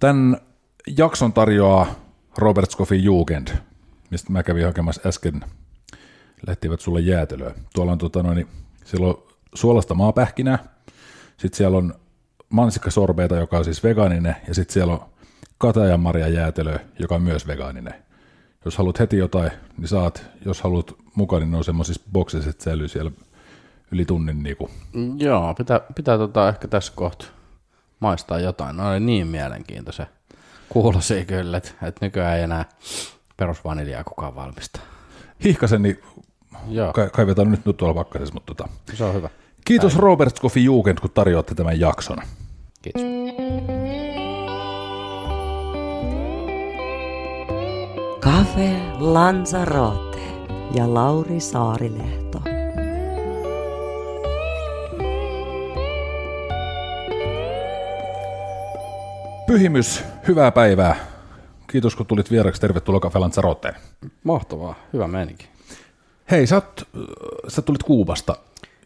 Tämän jakson tarjoaa Robert Scoffin Jugend, mistä mä kävin hakemassa äsken. Lähtivät sulle jäätelöä. Tuolla on, tota noin, siellä on suolasta maapähkinää, sitten siellä on mansikkasorbeita, joka on siis vegaaninen, ja sitten siellä on katajan marja jäätelö, joka on myös vegaaninen. Jos haluat heti jotain, niin saat. Jos haluat mukaan, niin ne on semmoisissa boksissa, että säilyy siellä yli tunnin. Niin kuin. Joo, pitää, pitää tota ehkä tässä kohtaa maistaa jotain. Ne oli niin mielenkiintoisia. Kuulosi kyllä, että, että nykyään ei enää perusvaniljaa kukaan valmista. Hihkasen, niin Joo, ka- kaivetaan nyt, nyt tuolla pakkasessa, mutta tota. se on hyvä. Kiitos Robert Scoffin Jugend, kun tarjoatte tämän jakson. Kiitos. Cafe Lanzarote ja Lauri Saarilehto. Pyhimys, hyvää päivää. Kiitos kun tulit vieraksi. Tervetuloa Cafe Lanzaroteen. Mahtavaa, hyvä meininki. Hei, sä, oot, sä tulit Kuubasta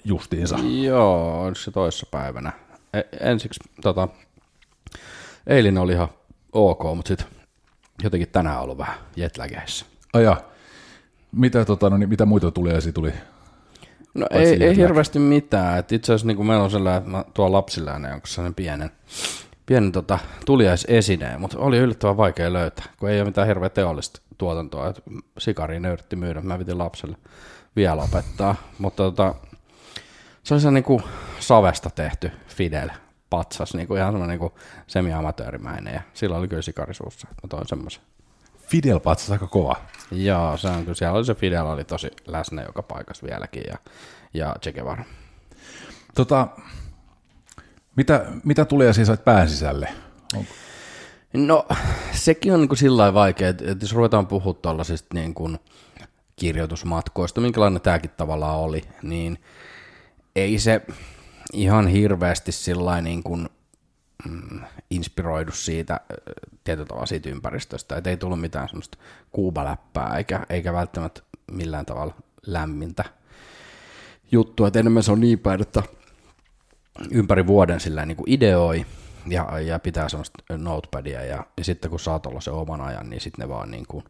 justiinsa. Joo, on se toissa päivänä. E- ensiksi tota, eilinen oli ihan ok, mutta sitten jotenkin tänään on ollut vähän jetlägeissä. Aja, mitä, tota, no, niin, mitä muita tuli esiin tuli? No Paitsi ei, ei hirveästi mitään. Et itse asiassa niin meillä on sellainen, että mä tuon lapsille aina jonkun sellainen pienen, pienen tota, tuliaisesineen, mutta oli yllättävän vaikea löytää, kun ei ole mitään hirveä teollista tuotantoa. Et sikari ne yritti myydä, mä piti lapselle vielä opettaa, mutta tota, se oli se niin kuin savesta tehty Fidel patsas, niin kuin ihan semmoinen niin semi-amatöörimäinen ja sillä oli kyllä sikari suussa, että mä toin semmoisen. Fidel patsas aika kova. Joo, se on kyllä, siellä oli se Fidel oli tosi läsnä joka paikassa vieläkin ja, ja Che Guevara. Tota, mitä, mitä tulee siis pään sisälle? On, No, sekin on niin kuin sillä lailla vaikea, että jos ruvetaan puhua tuollaisista niin kuin kirjoitusmatkoista, minkälainen tämäkin tavallaan oli, niin ei se ihan hirveästi sillä niin kuin, mm, inspiroidu siitä tietyllä tavalla siitä ympäristöstä, että ei tullut mitään semmoista kuubaläppää eikä, eikä välttämättä millään tavalla lämmintä juttua, että enemmän se on niin päin, että ympäri vuoden sillä niin kuin ideoi ja, ja pitää semmoista notepadia ja, ja sitten kun saa se oman ajan, niin sitten ne vaan niin kuin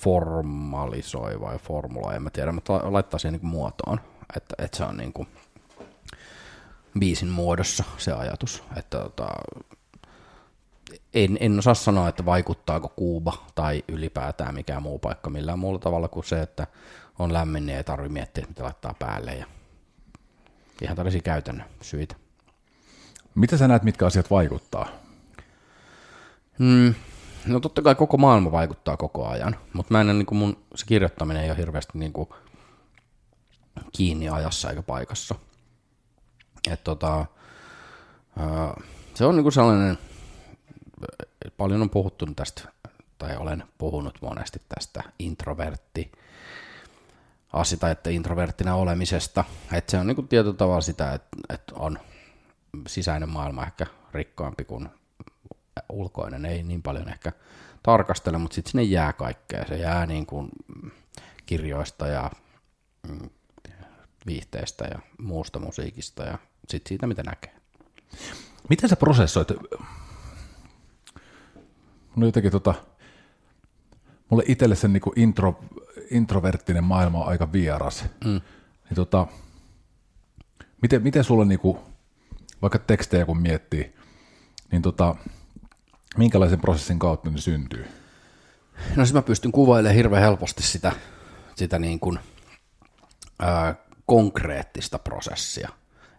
formalisoi vai formuloi, en mä tiedä, mutta la- laittaa siihen niin kuin muotoon, että, että se on niin kuin biisin muodossa se ajatus, että tota, en, en osaa sanoa, että vaikuttaako Kuuba tai ylipäätään mikään muu paikka millään muulla tavalla kuin se, että on lämmin, niin ei tarvitse miettiä, mitä laittaa päälle ja ihan tällaisia käytännön syitä. mitä sä näet, mitkä asiat vaikuttaa? Mm, no totta kai koko maailma vaikuttaa koko ajan, mutta mä en niin kuin mun, se kirjoittaminen ei ole hirveästi niin kuin kiinni ajassa eikä paikassa. Et tota, se on niin kuin sellainen, paljon on puhuttu tästä, tai olen puhunut monesti tästä introvertti asita, että introverttina olemisesta. Että se on niin tietyllä tavalla sitä, että, että on sisäinen maailma ehkä rikkaampi kuin ulkoinen, ei niin paljon ehkä tarkastele, mutta sitten sinne jää kaikkea. Se jää niin kuin kirjoista ja mm, viihteistä ja muusta musiikista ja sitten siitä, mitä näkee. Miten sä prosessoit? Mulla jotenkin tota, mulle itselle sen niinku intro, introverttinen maailma on aika vieras. Mm. Niin tota, miten, miten sulle niinku, vaikka tekstejä kun miettii, niin tota, minkälaisen prosessin kautta ne syntyy? No siis mä pystyn kuvailemaan hirveän helposti sitä, sitä niin kuin, ää, konkreettista prosessia.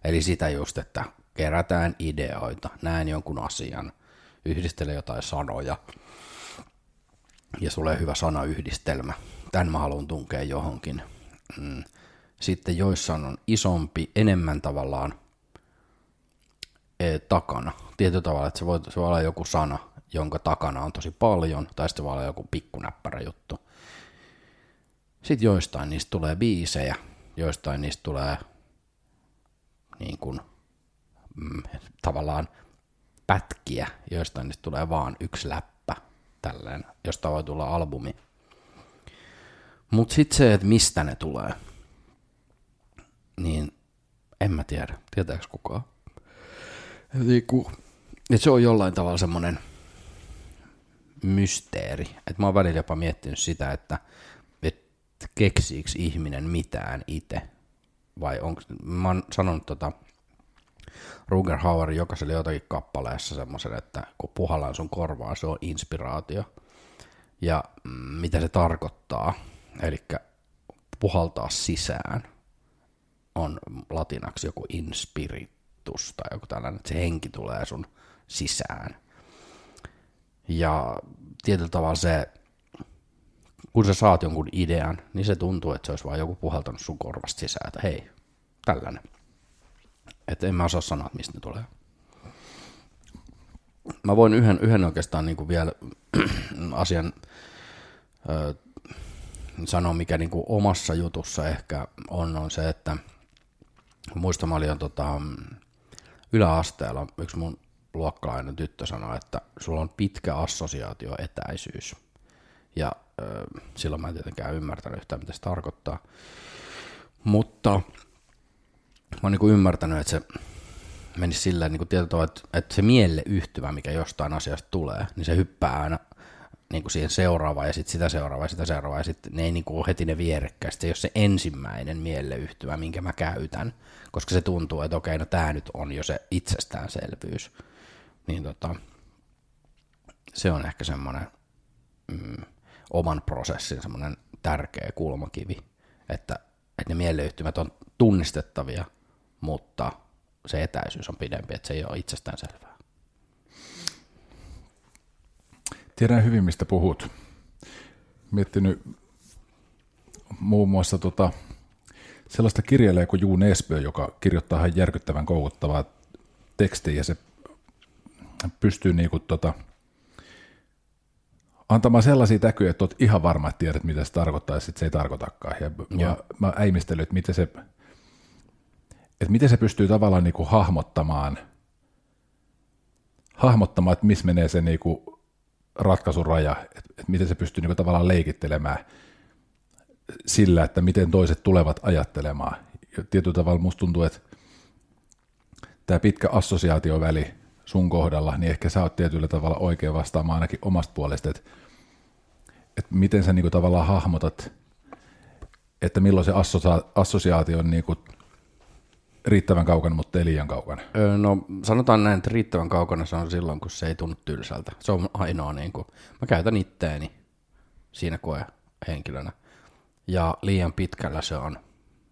Eli sitä just, että kerätään ideoita, näen jonkun asian, yhdistelen jotain sanoja, ja sulle hyvä sanayhdistelmä. Tämän mä haluan tunkea johonkin. Mm. Sitten joissain on isompi, enemmän tavallaan kulkee takana. Tietyllä tavalla, että se voi, se voi olla joku sana, jonka takana on tosi paljon, tai sitten voi olla joku pikkunäppärä juttu. Sitten joistain niistä tulee biisejä, joistain niistä tulee niin kuin, mm, tavallaan pätkiä, joistain niistä tulee vaan yksi läppä, tälleen, josta voi tulla albumi. Mutta sitten se, että mistä ne tulee, niin en mä tiedä, tietääkö kukaan. Niinku, et se on jollain tavalla semmoinen mysteeri. Et mä oon välillä jopa miettinyt sitä, että et keksiikö ihminen mitään itse. Vai onko, mä oon sanonut tota, Ruger Hauerin jokaiselle jotakin kappaleessa semmoisen, että kun puhallaan sun korvaa, se on inspiraatio. Ja mm, mitä se tarkoittaa, eli puhaltaa sisään, on latinaksi joku inspiritus tai joku tällainen, että se henki tulee sun sisään. Ja tietyllä tavalla se, kun sä saat jonkun idean, niin se tuntuu, että se olisi vain joku puhaltanut sun korvasta sisään, että hei, tällainen. Että en mä osaa sanoa, mistä ne tulee. Mä voin yhden, yhden oikeastaan niin kuin vielä asian ö, sanoa, mikä niin kuin omassa jutussa ehkä on, on se, että muistan mä olin tota, yläasteella, yksi mun luokkalainen tyttö sanoi, että sulla on pitkä assosiaatioetäisyys. Ja ö, silloin mä en tietenkään ymmärtänyt yhtään, mitä se tarkoittaa. Mutta mä oon niin ymmärtänyt, että se menisi sillä niin tietyllä että, että se mielle yhtyvä, mikä jostain asiasta tulee, niin se hyppää aina niin kuin siihen seuraavaan ja sitten sitä seuraavaa ja sitä seuraavaa ja sitten ne ei niin kuin heti ne vierekkäin. Se ei ole se ensimmäinen mieleyhtymä, minkä mä käytän, koska se tuntuu, että okei, no tämä nyt on jo se itsestäänselvyys. Niin tota, se on ehkä semmoinen mm, oman prosessin semmoinen tärkeä kulmakivi, että, että ne mieleyhtymät on tunnistettavia, mutta se etäisyys on pidempi, että se ei ole itsestäänselvää. Tiedän hyvin, mistä puhut. Miettinyt muun muassa tota, sellaista kirjailijaa kuin Juu Nesbö, joka kirjoittaa ihan järkyttävän koukuttavaa tekstiä ja se pystyy niinku tota, antamaan sellaisia täkyjä, että olet ihan varma, että tiedät, mitä se tarkoittaa, ja sitten se ei tarkoitakaan. Ja mä, mä äimistelen, että miten se, että miten se pystyy tavallaan niinku hahmottamaan, hahmottamaan, että missä menee se niinku ratkaisuraja, että, että miten se pystyy niinku tavallaan leikittelemään sillä, että miten toiset tulevat ajattelemaan. Ja tietyllä tavalla musta tuntuu, että tämä pitkä assosiaatioväli sun kohdalla, niin ehkä sä oot tietyllä tavalla oikein vastaamaan ainakin omasta puolesta, että, että miten sä niinku tavallaan hahmotat, että milloin se assosiaatio on niinku riittävän kaukana, mutta ei liian kaukana? no sanotaan näin, että riittävän kaukana se on silloin, kun se ei tunnu tylsältä. Se on ainoa, niin kuin, mä käytän itteeni siinä koehenkilönä. Ja liian pitkällä se on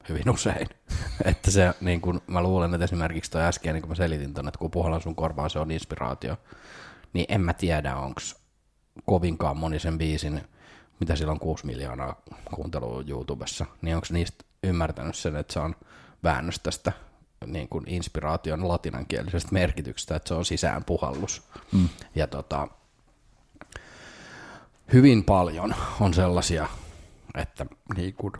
hyvin usein. että se, niin kun, mä luulen, että esimerkiksi toi äsken, niin kun mä selitin tonne, että kun puhallan sun korvaan se on inspiraatio, niin en mä tiedä, onko kovinkaan moni sen biisin, mitä sillä on 6 miljoonaa kuuntelua YouTubessa, niin onko niistä ymmärtänyt sen, että se on väännös tästä niin kuin inspiraation latinankielisestä merkityksestä, että se on sisään puhallus. Mm. Ja tota, hyvin paljon on sellaisia, että niin kuin,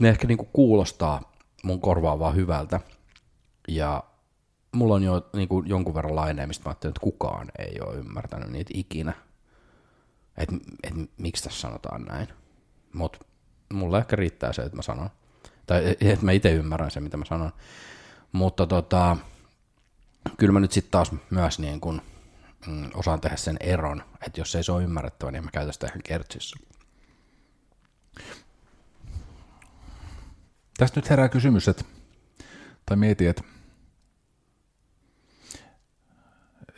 ne ehkä niin kuin kuulostaa mun korvaan vaan hyvältä. Ja mulla on jo niin kuin jonkun verran laineja, mistä mä ajattelin, että kukaan ei ole ymmärtänyt niitä ikinä. Että et, miksi tässä sanotaan näin. Mutta mulla ehkä riittää se, että mä sanon. Tai että mä itse ymmärrän sen, mitä mä sanon. Mutta tota, kyllä mä nyt sitten taas myös niin kun, mm, osaan tehdä sen eron, että jos ei se ole ymmärrettävä, niin mä käytän sitä ihan kertsissä. Tästä nyt herää kysymys, että, tai mieti, että,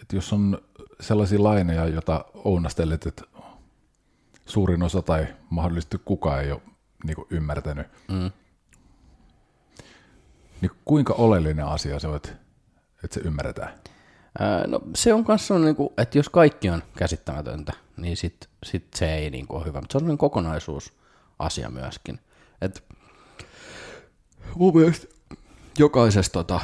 että jos on sellaisia laineja, joita ounastelet, että suurin osa tai mahdollisesti kukaan ei ole niin kuin ymmärtänyt, mm. niin kuinka oleellinen asia se on, että, että se ymmärretään? Ää, no se on kanssa niin kuin, että jos kaikki on käsittämätöntä, niin sit, sit se ei niin kuin ole hyvä, mutta se on sellainen kokonaisuusasia myöskin. Että mun mielestä jokaisessa tota,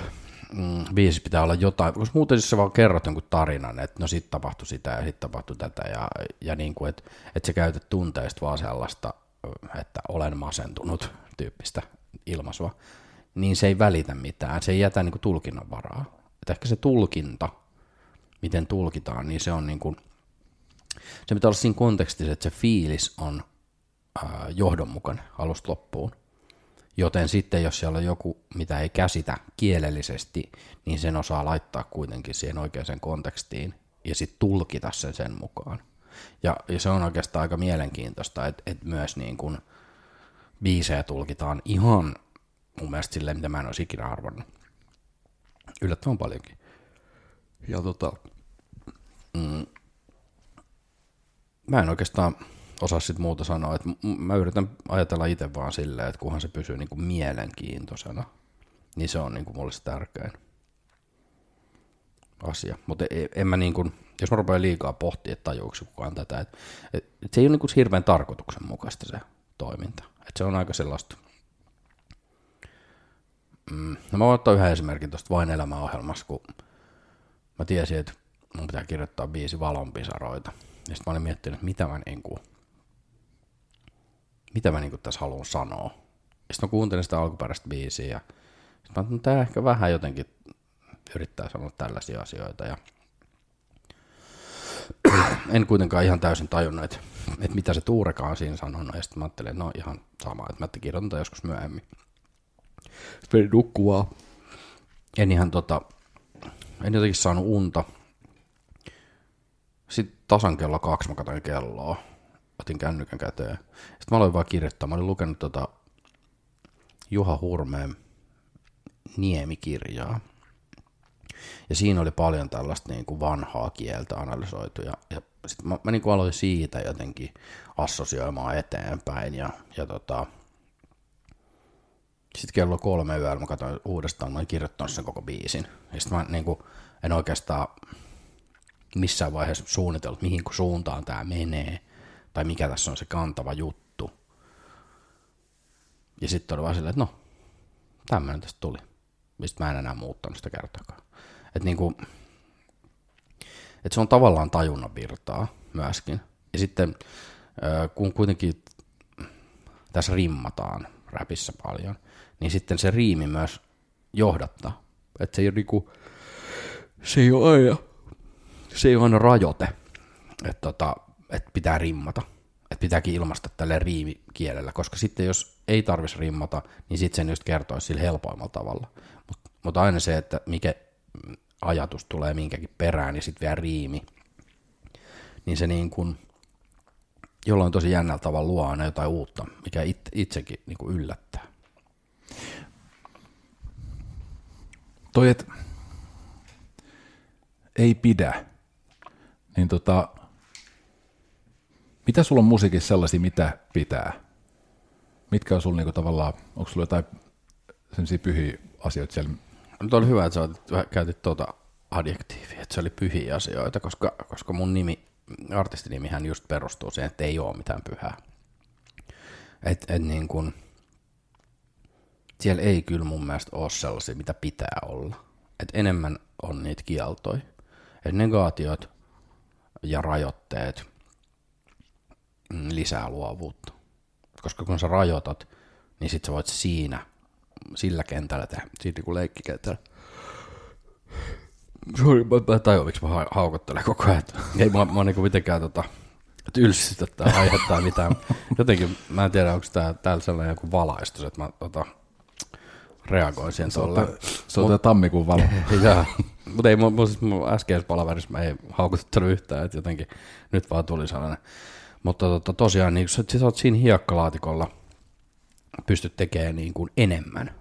mm, biisi pitää olla jotain, koska muuten jos sä vaan kerrot jonkun tarinan, että no sit tapahtui sitä ja sit tapahtui tätä ja, ja niin kuin, että, että sä käytät tunteista vaan sellaista, että olen masentunut tyyppistä ilmaisua, niin se ei välitä mitään, se ei jätä niin kuin tulkinnan varaa. Että ehkä se tulkinta, miten tulkitaan, niin se on niin kuin, se pitää olla siinä kontekstissa, että se fiilis on ää, johdonmukainen alusta loppuun. Joten sitten jos siellä on joku, mitä ei käsitä kielellisesti, niin sen osaa laittaa kuitenkin siihen oikeaan kontekstiin ja sitten tulkita sen sen mukaan. Ja, ja se on oikeastaan aika mielenkiintoista, että, että myös niin kuin biisejä tulkitaan ihan mun mielestä silleen, mitä mä en olisi ikinä arvannut. Yllättävän paljonkin. Ja tota, mm, mä en oikeastaan osaa sit muuta sanoa, että mä yritän ajatella itse vaan silleen, että kunhan se pysyy niinku mielenkiintoisena, niin se on niinku mulle se tärkein asia. Mutta en, en mä niinku, jos mä rupean liikaa pohtia, että tajuuko kukaan tätä, että et, et se ei ole niinku hirveän tarkoituksenmukaista se toiminta. Et se on aika sellaista, mm, no mä voin ottaa yhden esimerkin tuosta Vain elämäohjelmassa, kun mä tiesin, että mun pitää kirjoittaa biisi valonpisaroita. Ja sitten mä olin miettinyt, että mitä mä niinku, mitä mä niinku tässä haluan sanoa. Ja sitten mä kuuntelin sitä alkuperäistä biisiä ja sitten mä tämä ehkä vähän jotenkin yrittää sanoa tällaisia asioita ja en kuitenkaan ihan täysin tajunnut, että, että mitä se Tuurekaan siinä sanonut, ja sitten mä ajattelin, että no ihan sama, että mä kirjoitan joskus myöhemmin. Sitten meni nukkuvaa. En ihan tota, en jotenkin saanut unta. Sitten tasan kello kaksi mä katsoin kelloa. Otin kännykän käteen. Sitten mä aloin vaan kirjoittaa. Mä olin lukenut tota Juha Hurmeen Niemikirjaa. Ja siinä oli paljon tällaista niin kuin vanhaa kieltä analysoitu. Ja, ja sitten mä, mä niin kuin aloin siitä jotenkin assosioimaan eteenpäin. Ja, ja tota, sitten kello kolme yöllä mä katsoin uudestaan, mä olin kirjoittanut sen koko biisin. Ja sitten mä niin kuin, en oikeastaan missään vaiheessa suunnitellut, mihin suuntaan tämä menee, tai mikä tässä on se kantava juttu. Ja sitten oli vaan silleen, että no, tämmöinen tästä tuli. Mistä mä en enää muuttanut sitä kertaakaan. Että niinku, et se on tavallaan tajunnan virtaa myöskin. Ja sitten kun kuitenkin tässä rimmataan räpissä paljon, niin sitten se riimi myös johdattaa. Että se ei ole niinku, se ei ole aina, se ei ole aina rajoite, että tota, et pitää rimmata. Että pitääkin ilmaista tälle riimikielellä, koska sitten jos ei tarvitsisi rimmata, niin sitten sen just kertoisi sillä helpoimmalla tavalla. Mutta mut aina se, että mikä ajatus tulee minkäkin perään ja sitten vielä riimi, niin se niin kuin jollain tosi jännällä tavalla luo aina jotain uutta, mikä it, itsekin niin kuin yllättää. Toi, että ei pidä, niin tota, mitä sulla on musiikissa sellaisia, mitä pitää? Mitkä on sulla niinku tavallaan, onko sulla jotain sellaisia pyhiä asioita siellä? Nyt on hyvä, että sä käytit tuota adjektiivia, että se oli pyhiä asioita, koska, koska mun nimi, artistinimihän just perustuu siihen, että ei ole mitään pyhää. Et, et niin kun, siellä ei kyllä mun mielestä ole sellaisia, mitä pitää olla. Et enemmän on niitä kieltoja. Et negaatiot ja rajoitteet mm, lisää luovuutta. Koska kun sä rajoitat, niin sit sä voit siinä, sillä kentällä tehdä, siitä kuin leikkikentällä. Sorry, mä, mä tajun, miksi mä haukottelen koko ajan. Ei mä, mä niinku mitenkään tota, tylsistä tai aiheuttaa mitään. Jotenkin, mä en tiedä, onko tää, täällä sellainen joku valaistus, että mä tota, reagoin siihen tuolla. Se on tammikuun valo. Joo, mutta ei mun, siis mun äskeisessä palaverissa mä ei haukuttanut yhtään, että jotenkin nyt vaan tuli sellainen. Mutta to, tosiaan, niin sä, sä oot siinä hiekkalaatikolla, pystyt tekemään niin kuin enemmän.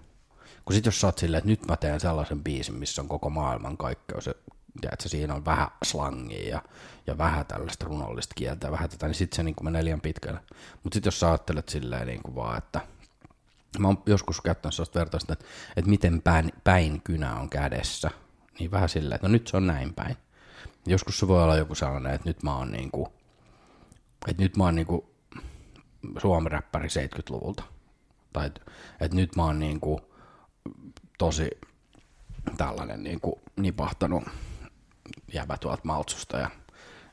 Kun sit jos sä oot silleen, että nyt mä teen sellaisen biisin, missä on koko maailman kaikkeus, ja tiedätkö, siinä on vähän slangia ja, ja vähän tällaista runollista kieltä vähän tätä, niin sitten se niin kuin menee liian pitkälle. Mutta sitten jos sä ajattelet silleen niin kuin vaan, että Mä oon joskus käyttänyt sellaista vertausta, että, että miten päin, päin kynä on kädessä. Niin vähän silleen, että no nyt se on näin päin. Joskus se voi olla joku sellainen, että nyt mä oon niinku, että nyt mä oon niinku suomiräppäri 70-luvulta. Tai että, että nyt mä oon niinku tosi tällainen niin kuin nipahtanut jäbä tuolta maltsusta ja,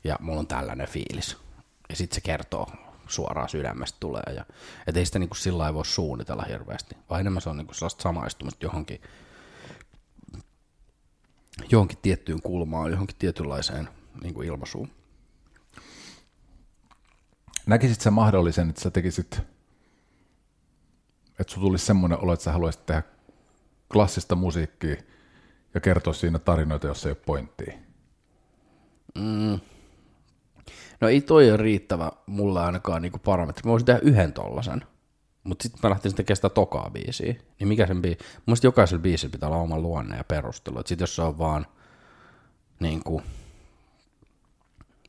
ja mulla on tällainen fiilis. Ja sitten se kertoo suoraan sydämestä tulee. Ja, et ei sitä niin kuin sillä voi suunnitella hirveästi, vaan enemmän se on niin kuin sellaista samaistumista johonkin, johonkin tiettyyn kulmaan, johonkin tietynlaiseen niin kuin ilmaisuun. Näkisit sä mahdollisen, että sä tekisit, että sulla tulisi semmoinen olo, että sä haluaisit tehdä klassista musiikkia ja kertoa siinä tarinoita, jossa ei ole pointtia? Mm. No ei toi ole riittävä mulle ainakaan niinku parametri. Mä voisin tehdä yhden tollasen. Mutta sitten mä lähtisin tekemään sitä tokaa biisiä. Niin mikä sen biisi? Mun jokaisella biisillä pitää olla oma luonne ja perustelu. Sitten jos se on vaan niinku,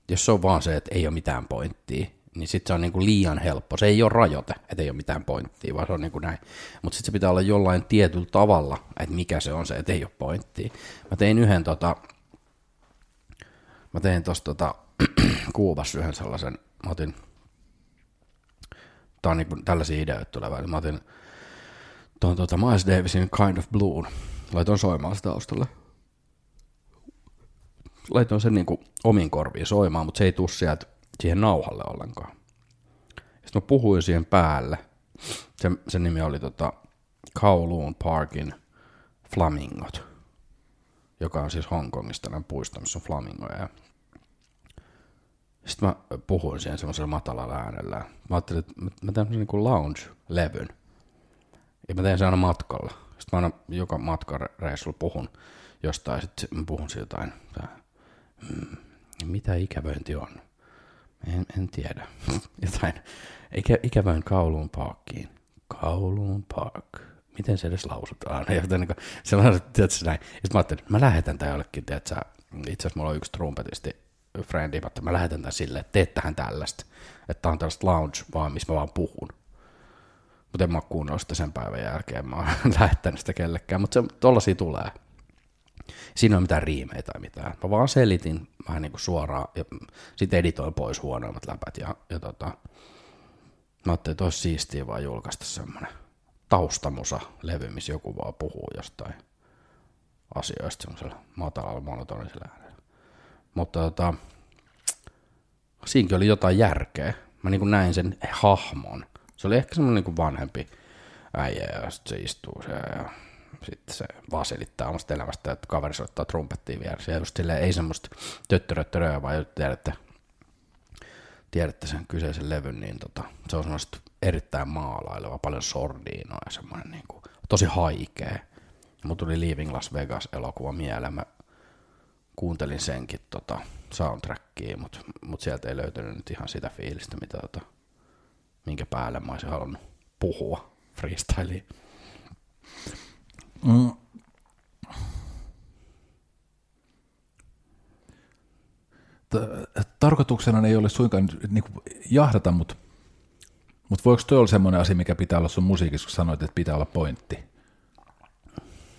jos se on vaan se, että ei ole mitään pointtia, niin sitten se on niinku liian helppo. Se ei ole rajoite, että ei ole mitään pointtia, vaan se on niinku näin. Mutta sitten se pitää olla jollain tietyllä tavalla, että mikä se on se, että ei ole pointtia. Mä tein yhden tota, mä tein tosta tota, Kuubassa yhden sellaisen, mä otin, tää on niinku tällaisia ideoita tulevaa, mä otin tuon tota Miles Davisin Kind of Blue, laitoin soimaan sitä taustalle. Laitoin sen niinku omiin korviin soimaan, mutta se ei tuu sieltä siihen nauhalle ollenkaan. Sitten mä puhuin siihen päälle. Sen, sen nimi oli tota Kowloon Parkin Flamingot, joka on siis Hongkongista näin puisto, missä on flamingoja. Ja sitten mä puhuin siihen semmoisella matalalla äänellä. Mä ajattelin, että mä teen semmoisen niin lounge-levyn. Ja mä teen sen aina matkalla. Sitten mä aina joka matkareissulla puhun jostain. Sitten mä puhun siitä jotain. Mm, mitä ikävöinti on? En, en tiedä. jotain. Ikä, ikävöin Kauluun Parkkiin. Kauluun Park. Miten se edes lausutaan? Joten, niin tiedätkö, näin. Sitten mä ajattelin, että mä lähetän tämän jollekin, tiedätkö, itse asiassa mulla on yksi trumpetisti, frendi, että mä lähetän tämän silleen, että teet tähän tällaista. Että tää on tällaista lounge vaan, missä mä vaan puhun. Mutta en mä kuunnella sitä sen päivän jälkeen, mä oon lähettänyt sitä kellekään, mutta se, tollasia tulee. Siinä ei ole mitään riimeitä tai mitään. Mä vaan selitin vähän niin kuin suoraan ja sitten editoin pois huonoimmat läpät ja, ja tota, mä ajattelin, että olisi siistiä vaan julkaista semmoinen taustamusa levy, missä joku vaan puhuu jostain asioista semmoisella matalalla monotonisella äänellä. Mutta tota, siinäkin oli jotain järkeä. Mä niin kuin näin sen hahmon. Se oli ehkä semmoinen niin vanhempi äijä ja sitten se istuu siellä ja sitten se vaan selittää omasta elämästä, että kaveri soittaa trumpettia vieressä. Ja just silleen, ei semmoista töttöröttöröä, vaan tiedätte, tiedätte sen kyseisen levyn, niin tota, se on semmoista erittäin maalaileva, paljon sordiinoa ja semmoinen niin kuin, tosi haikea. Mut tuli Leaving Las Vegas elokuva mieleen. Mä kuuntelin senkin tota soundtrackia, mutta mut sieltä ei löytynyt nyt ihan sitä fiilistä, mitä tota, minkä päälle mä olisin halunnut puhua freestyliin. Mm. Tarkoituksena ei ole suinkaan niin kuin jahdata, mutta, mutta voiko toi olla semmoinen asia, mikä pitää olla sun musiikissa, kun sanoit, että pitää olla pointti?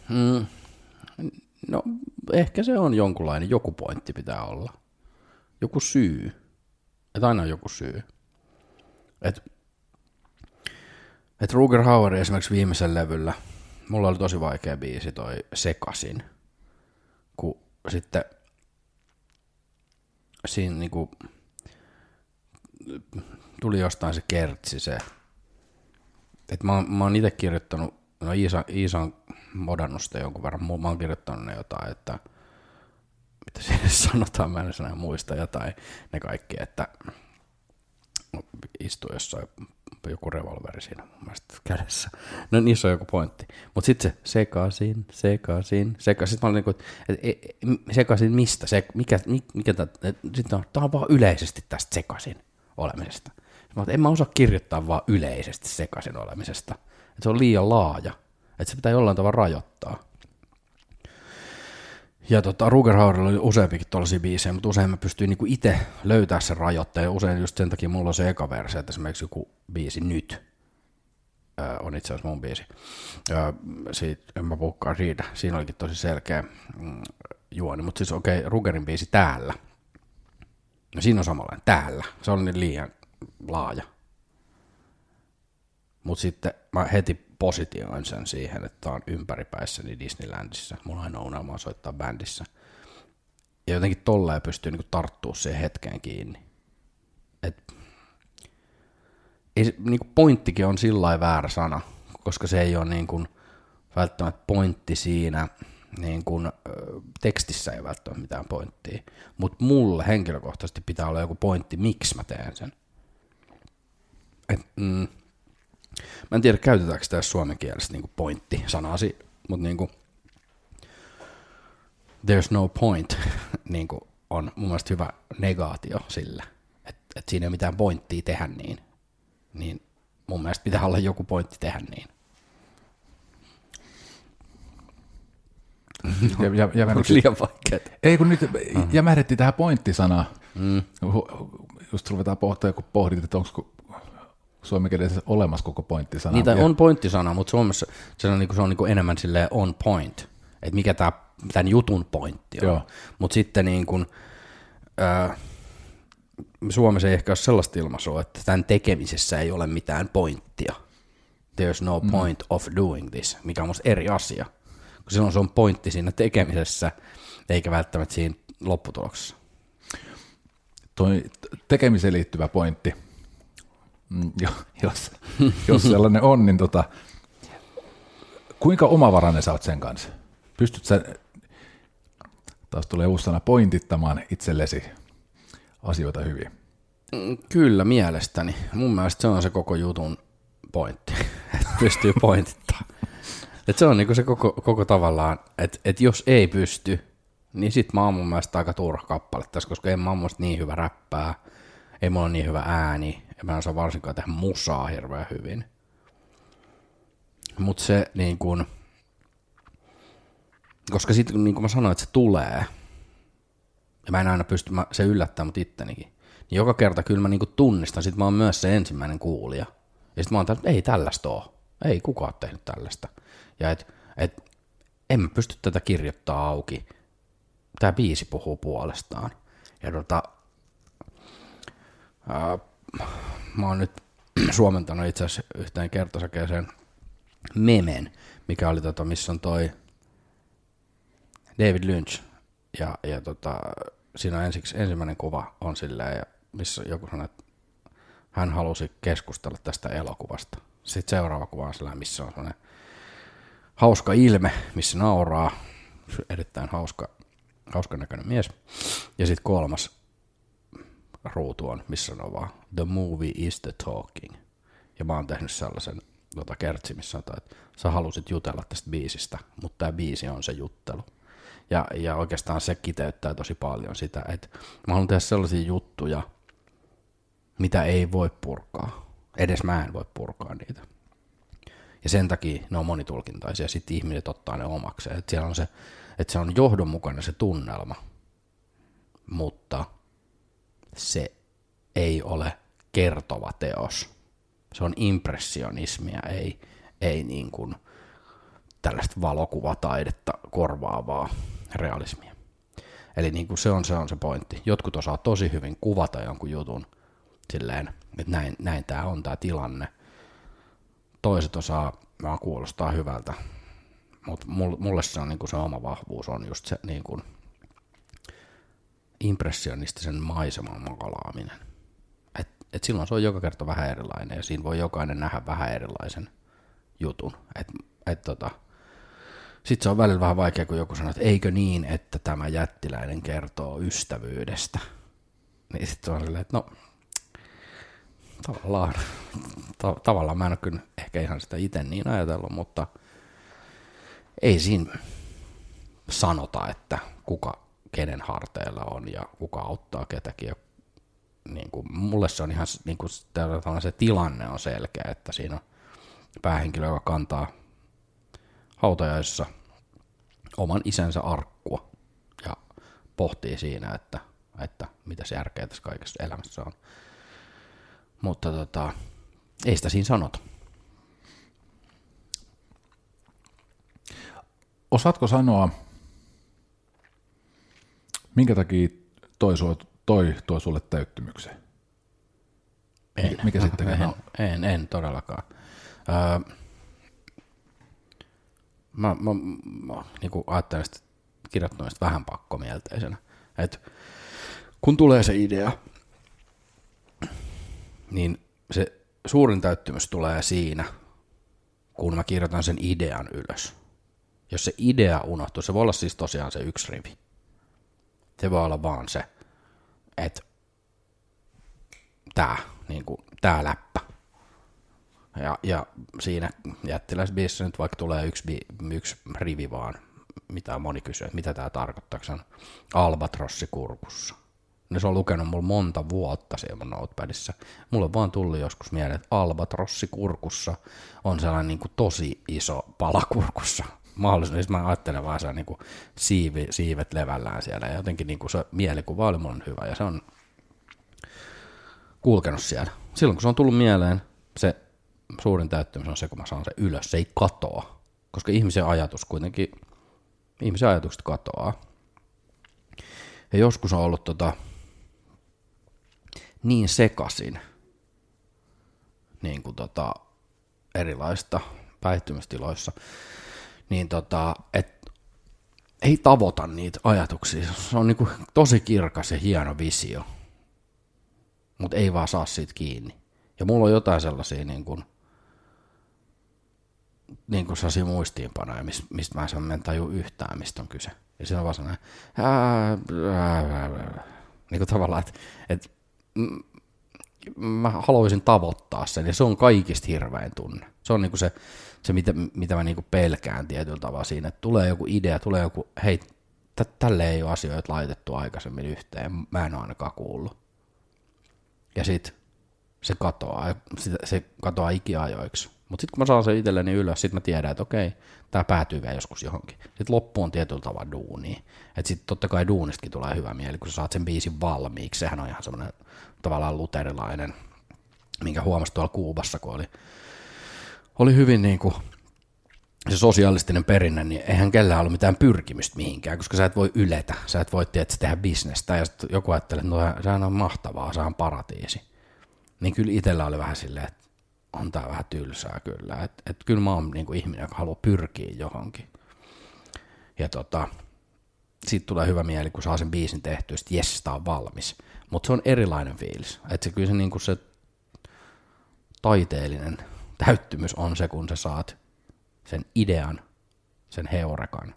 Mm. No ehkä se on jonkunlainen, joku pointti pitää olla. Joku syy. Että aina on joku syy. Et, et Ruger Hauer esimerkiksi viimeisen levyllä, mulla oli tosi vaikea biisi toi Sekasin, kun sitten siinä niinku tuli jostain se kertsi se, että mä, mä oon itse kirjoittanut, no Iisa, Iisa on modannut sitä jonkun verran. Mä oon kirjoittanut ne jotain, että mitä siinä sanotaan, mä en enää muista jotain, ne kaikki, että istuu jossain joku revolveri siinä mun mielestä kädessä. No niissä on joku pointti. Mutta sitten se sekaisin, sekaisin, sekaisin. Sitten mä olin niin kuin, että e, e, sekaisin mistä? Se, mikä, mikä sitten on, tämä on vaan yleisesti tästä sekaisin olemisesta. Mä en mä osaa kirjoittaa vaan yleisesti sekaisin olemisesta. Että se on liian laaja. Että se pitää jollain tavalla rajoittaa. Ja tota, Rugerhauerilla oli useampikin tuollaisia biisejä, mutta usein mä pystyin niinku itse löytämään sen rajoitteen. Usein just sen takia mulla on se eka versio, että esimerkiksi joku biisi nyt öö, on itse asiassa mun biisi. Öö, siitä en mä puhukaan siitä. Siinä olikin tosi selkeä mm, juoni. Mutta siis okei, okay, Rugerin biisi täällä. No siinä on samanlainen. Täällä. Se on niin liian laaja. Mutta sitten mä heti positioin sen siihen, että on ympäripäissäni Disneylandissa. Mun ainoa unelma on soittaa bändissä. Ja jotenkin tolleen pystyy niinku tarttua siihen hetkeen kiinni. Et, ei, niinku pointtikin on sillä väärä sana, koska se ei ole niinku välttämättä pointti siinä, niin kun, tekstissä ei välttämättä mitään pointtia, mutta mulle henkilökohtaisesti pitää olla joku pointti, miksi mä teen sen. Et, mm, mä en tiedä, käytetäänkö tässä suomen kielessä niin pointti-sanasi, mutta niin kuin, there's no point niin kuin on mun mielestä hyvä negaatio sillä, että et siinä ei ole mitään pointtia tehdä niin. Niin mun mielestä pitää olla joku pointti tehdä niin. Ja, ja, ja Onko liian vaikeaa? Ei kun nyt jämähdettiin tähän pointtisanaan. Mm. Just ruvetaan pohtia, kun pohdit, että onko suomenkielessä olemassa koko pointtisana. Niitä on pointtisana, mutta Suomessa se on, niinku, se on niinku enemmän silleen on point, että mikä tämä tämän jutun pointti on. Joo. Mutta sitten niin kun, ää, Suomessa ei ehkä ole sellaista ilmaisua, että tämän tekemisessä ei ole mitään pointtia. There's no point of doing this, mikä on musta eri asia. Kun silloin se on pointti siinä tekemisessä, eikä välttämättä siinä lopputuloksessa. toi tekemiseen liittyvä pointti, mm, jos, jos sellainen on, niin tota, kuinka omavarainen sä oot sen kanssa? Pystyt sä, taas tulee uusi sana, pointittamaan itsellesi asioita hyvin? Mm, Kyllä, mielestäni. Mun mielestä se on se koko jutun pointti, että pystyy pointittaa. Et se on niinku se koko, koko tavallaan, että et jos ei pysty, niin sit mä oon mun mielestä aika turha kappale tässä, koska en mä oon niin hyvä räppää, ei mulla ole niin hyvä ääni, ja mä en osaa varsinkaan tehdä musaa hirveän hyvin. Mutta se niin kun, koska sitten niin kuin mä sanoin, että se tulee, ja mä en aina pysty, mä, se yllättää mut ittenikin. Niin joka kerta kyllä mä niinku tunnistan, sit mä oon myös se ensimmäinen kuulija. Ja sit mä oon tällä, ei tällaista oo. Ei kukaan tehnyt tällaista. Ja et, et en mä pysty tätä kirjoittaa auki. Tää biisi puhuu puolestaan. Ja tota, mä oon nyt suomentanut itse asiassa yhteen kertosäkeeseen memen, mikä oli tota, missä on toi David Lynch. Ja, ja tota, siinä on ensiksi, ensimmäinen kuva on silleen, ja missä joku sanoi, että hän halusi keskustella tästä elokuvasta. Sitten seuraava kuva on sellainen, missä on sellainen hauska ilme, missä nauraa, erittäin hauska, hauska näköinen mies. Ja sitten kolmas ruutu on, missä on vaan The movie is the talking. Ja mä oon tehnyt sellaisen tota, kertsi, missä sanotaan, että sä halusit jutella tästä biisistä, mutta tämä biisi on se juttelu. Ja, ja oikeastaan se kiteyttää tosi paljon sitä, että mä haluan tehdä sellaisia juttuja, mitä ei voi purkaa. Edes mä en voi purkaa niitä. Ja sen takia ne on monitulkintaisia, sitten ihmiset ottaa ne omakseen. Että siellä on se, että se on johdonmukainen se tunnelma, mutta se ei ole kertova teos. Se on impressionismia, ei, ei niin kuin tällaista valokuvataidetta korvaavaa realismia. Eli niin kuin se, on, se on se pointti. Jotkut osaa tosi hyvin kuvata jonkun jutun silleen, että näin, näin tämä on tämä tilanne. Toiset osaa vaan kuulostaa hyvältä, mutta mulle se on niin kuin se oma vahvuus on just se niin kuin impressionistisen maiseman makalaaminen. Et, silloin se on joka kerta vähän erilainen ja siinä voi jokainen nähdä vähän erilaisen jutun. Et, et tota, sitten se on välillä vähän vaikea, kun joku sanoo, että eikö niin, että tämä jättiläinen kertoo ystävyydestä. Niin sitten on silleen, että no tavallaan, ta- tavallaan mä en ole kyllä ehkä ihan sitä itse niin ajatellut, mutta ei siinä sanota, että kuka kenen harteilla on ja kuka auttaa ketäkin. Ja niin kuin, mulle se on ihan niin kuin, se tilanne on selkeä, että siinä on päähenkilö, joka kantaa hautajaisissa oman isänsä arkkua ja pohtii siinä, että, että mitä se järkeä tässä kaikessa elämässä on. Mutta tota, ei sitä siinä sanota. Osaatko sanoa, minkä takia toi, sua, toi, toi sulle täyttymyksen? En. Mikä, mikä sitten en, on? en, en todellakaan. Öö, Mä, mä, mä niin kuin ajattelen sitä kirjoittamista vähän pakkomielteisenä. Et kun tulee se idea, niin se suurin täyttymys tulee siinä, kun mä kirjoitan sen idean ylös. Jos se idea unohtuu, se voi olla siis tosiaan se yksi rivi. Se voi olla vaan se, että tämä, niin tää läppä. Ja, ja siinä jättiläisbiisissä nyt vaikka tulee yksi, yksi rivi vaan, mitä moni kysyy, että mitä tämä tarkoittaa, on albatrossi kurkussa. No se on lukenut mulla monta vuotta siellä mun notepadissa. Mulle on vaan tullut joskus mieleen, että albatrossi kurkussa on sellainen niin kuin tosi iso pala kurkussa. Mahdollisuus, niin mä ajattelen vaan se niin kuin siivi, siivet levällään siellä ja jotenkin niin kuin se mielikuva oli mulle hyvä ja se on kulkenut siellä. Silloin kun se on tullut mieleen, se suurin täyttymys on se, kun mä saan se ylös. Se ei katoa, koska ihmisen ajatus kuitenkin, ihmisen ajatukset katoaa. Ja joskus on ollut tota, niin sekasin niin kuin tota, erilaista päihtymistiloissa, niin tota, et ei tavoita niitä ajatuksia. Se on niin kuin tosi kirkas ja hieno visio, mutta ei vaan saa siitä kiinni. Ja mulla on jotain sellaisia niin kuin, niin kuin sellaisia muistiinpanoja, mistä, mä en en taju yhtään, mistä on kyse. Ja se on vaan sellainen, ää, ää, ää, niin kuin tavallaan, että, että mä haluaisin tavoittaa sen, ja se on kaikista hirvein tunne. Se on niinku se, se mitä, mitä mä niinku pelkään tietyllä tavalla siinä, että tulee joku idea, tulee joku, hei, t- tälle ei ole asioita laitettu aikaisemmin yhteen, mä en ole ainakaan kuullut. Ja sit se katoaa, se katoaa ikiajoiksi. Mutta sitten kun mä saan sen itselleni ylös, sitten mä tiedän, että okei, tämä päätyy vielä joskus johonkin. Sitten loppu on tietyllä tavalla duuni. Että sitten totta kai duunistakin tulee hyvä mieli, kun sä saat sen biisin valmiiksi. Sehän on ihan semmoinen tavallaan luterilainen, minkä huomasi tuolla Kuubassa, kun oli, oli hyvin niin kuin se sosiaalistinen perinne, niin eihän kellään ollut mitään pyrkimystä mihinkään, koska sä et voi yletä, sä et voi tietysti tehdä bisnestä, ja sitten joku ajattelee, että no sehän on mahtavaa, se on paratiisi. Niin kyllä itsellä oli vähän silleen, että on tää vähän tylsää kyllä, että et kyllä mä oon niin kuin ihminen, joka haluaa pyrkiä johonkin. Ja tota, siitä tulee hyvä mieli, kun saa sen biisin tehtyä, että jes, tää on valmis. Mutta se on erilainen fiilis. Että se kyllä se, niin se taiteellinen täyttymys on se, kun sä saat sen idean, sen heurekan,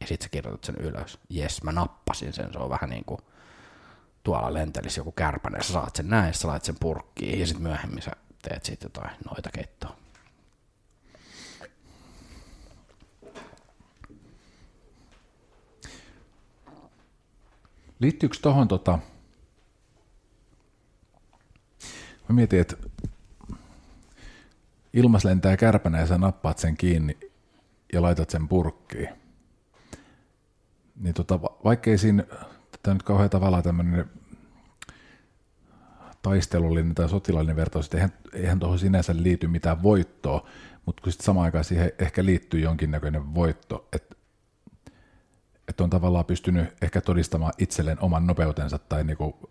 ja sitten sä kirjoitat sen ylös. Jes, mä nappasin sen. Se on vähän niin kuin tuolla lentelisi joku kärpänen, sä saat sen näin, sä lait sen purkkiin, ja sitten myöhemmin sä teet sitten jotain noita keittoa. Liittyykö tuohon tota, Mä mietin, että ilmas lentää kärpänä ja sä nappaat sen kiinni ja laitat sen purkkiin. Niin tota, vaikkei siinä, tämä nyt kauhean tavallaan tämmöinen taistelullinen tai sotilaallinen vertaus, että eihän, eihän tuohon sinänsä liity mitään voittoa, mutta kun sitten samaan aikaan siihen ehkä liittyy jonkinnäköinen voitto, että että on tavallaan pystynyt ehkä todistamaan itselleen oman nopeutensa tai niinku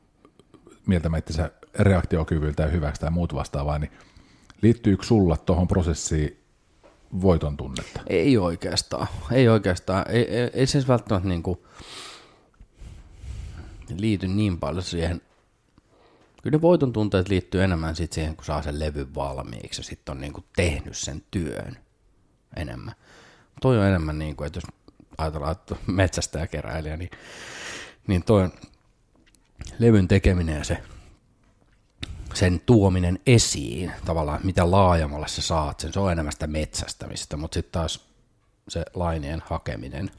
mieltämään itsensä reaktiokyvyltä ja hyväksi tai muut vastaavaa, niin liittyykö sulla tuohon prosessiin voiton tunnetta? Ei oikeastaan. Ei oikeastaan. Ei, ei, ei siis välttämättä niin kuin liity niin paljon siihen. Kyllä ne voiton tunteet liittyy enemmän sit siihen, kun saa sen levyn valmiiksi ja sitten on niin kuin tehnyt sen työn enemmän. Toi on enemmän niin kuin, että jos ajatellaan, että metsästäjäkeräilijä, niin, niin toi levyn tekeminen ja se sen tuominen esiin, tavallaan mitä laajemmalle sä saat sen, se on enemmän sitä metsästämistä, mutta sitten taas se lainien hakeminen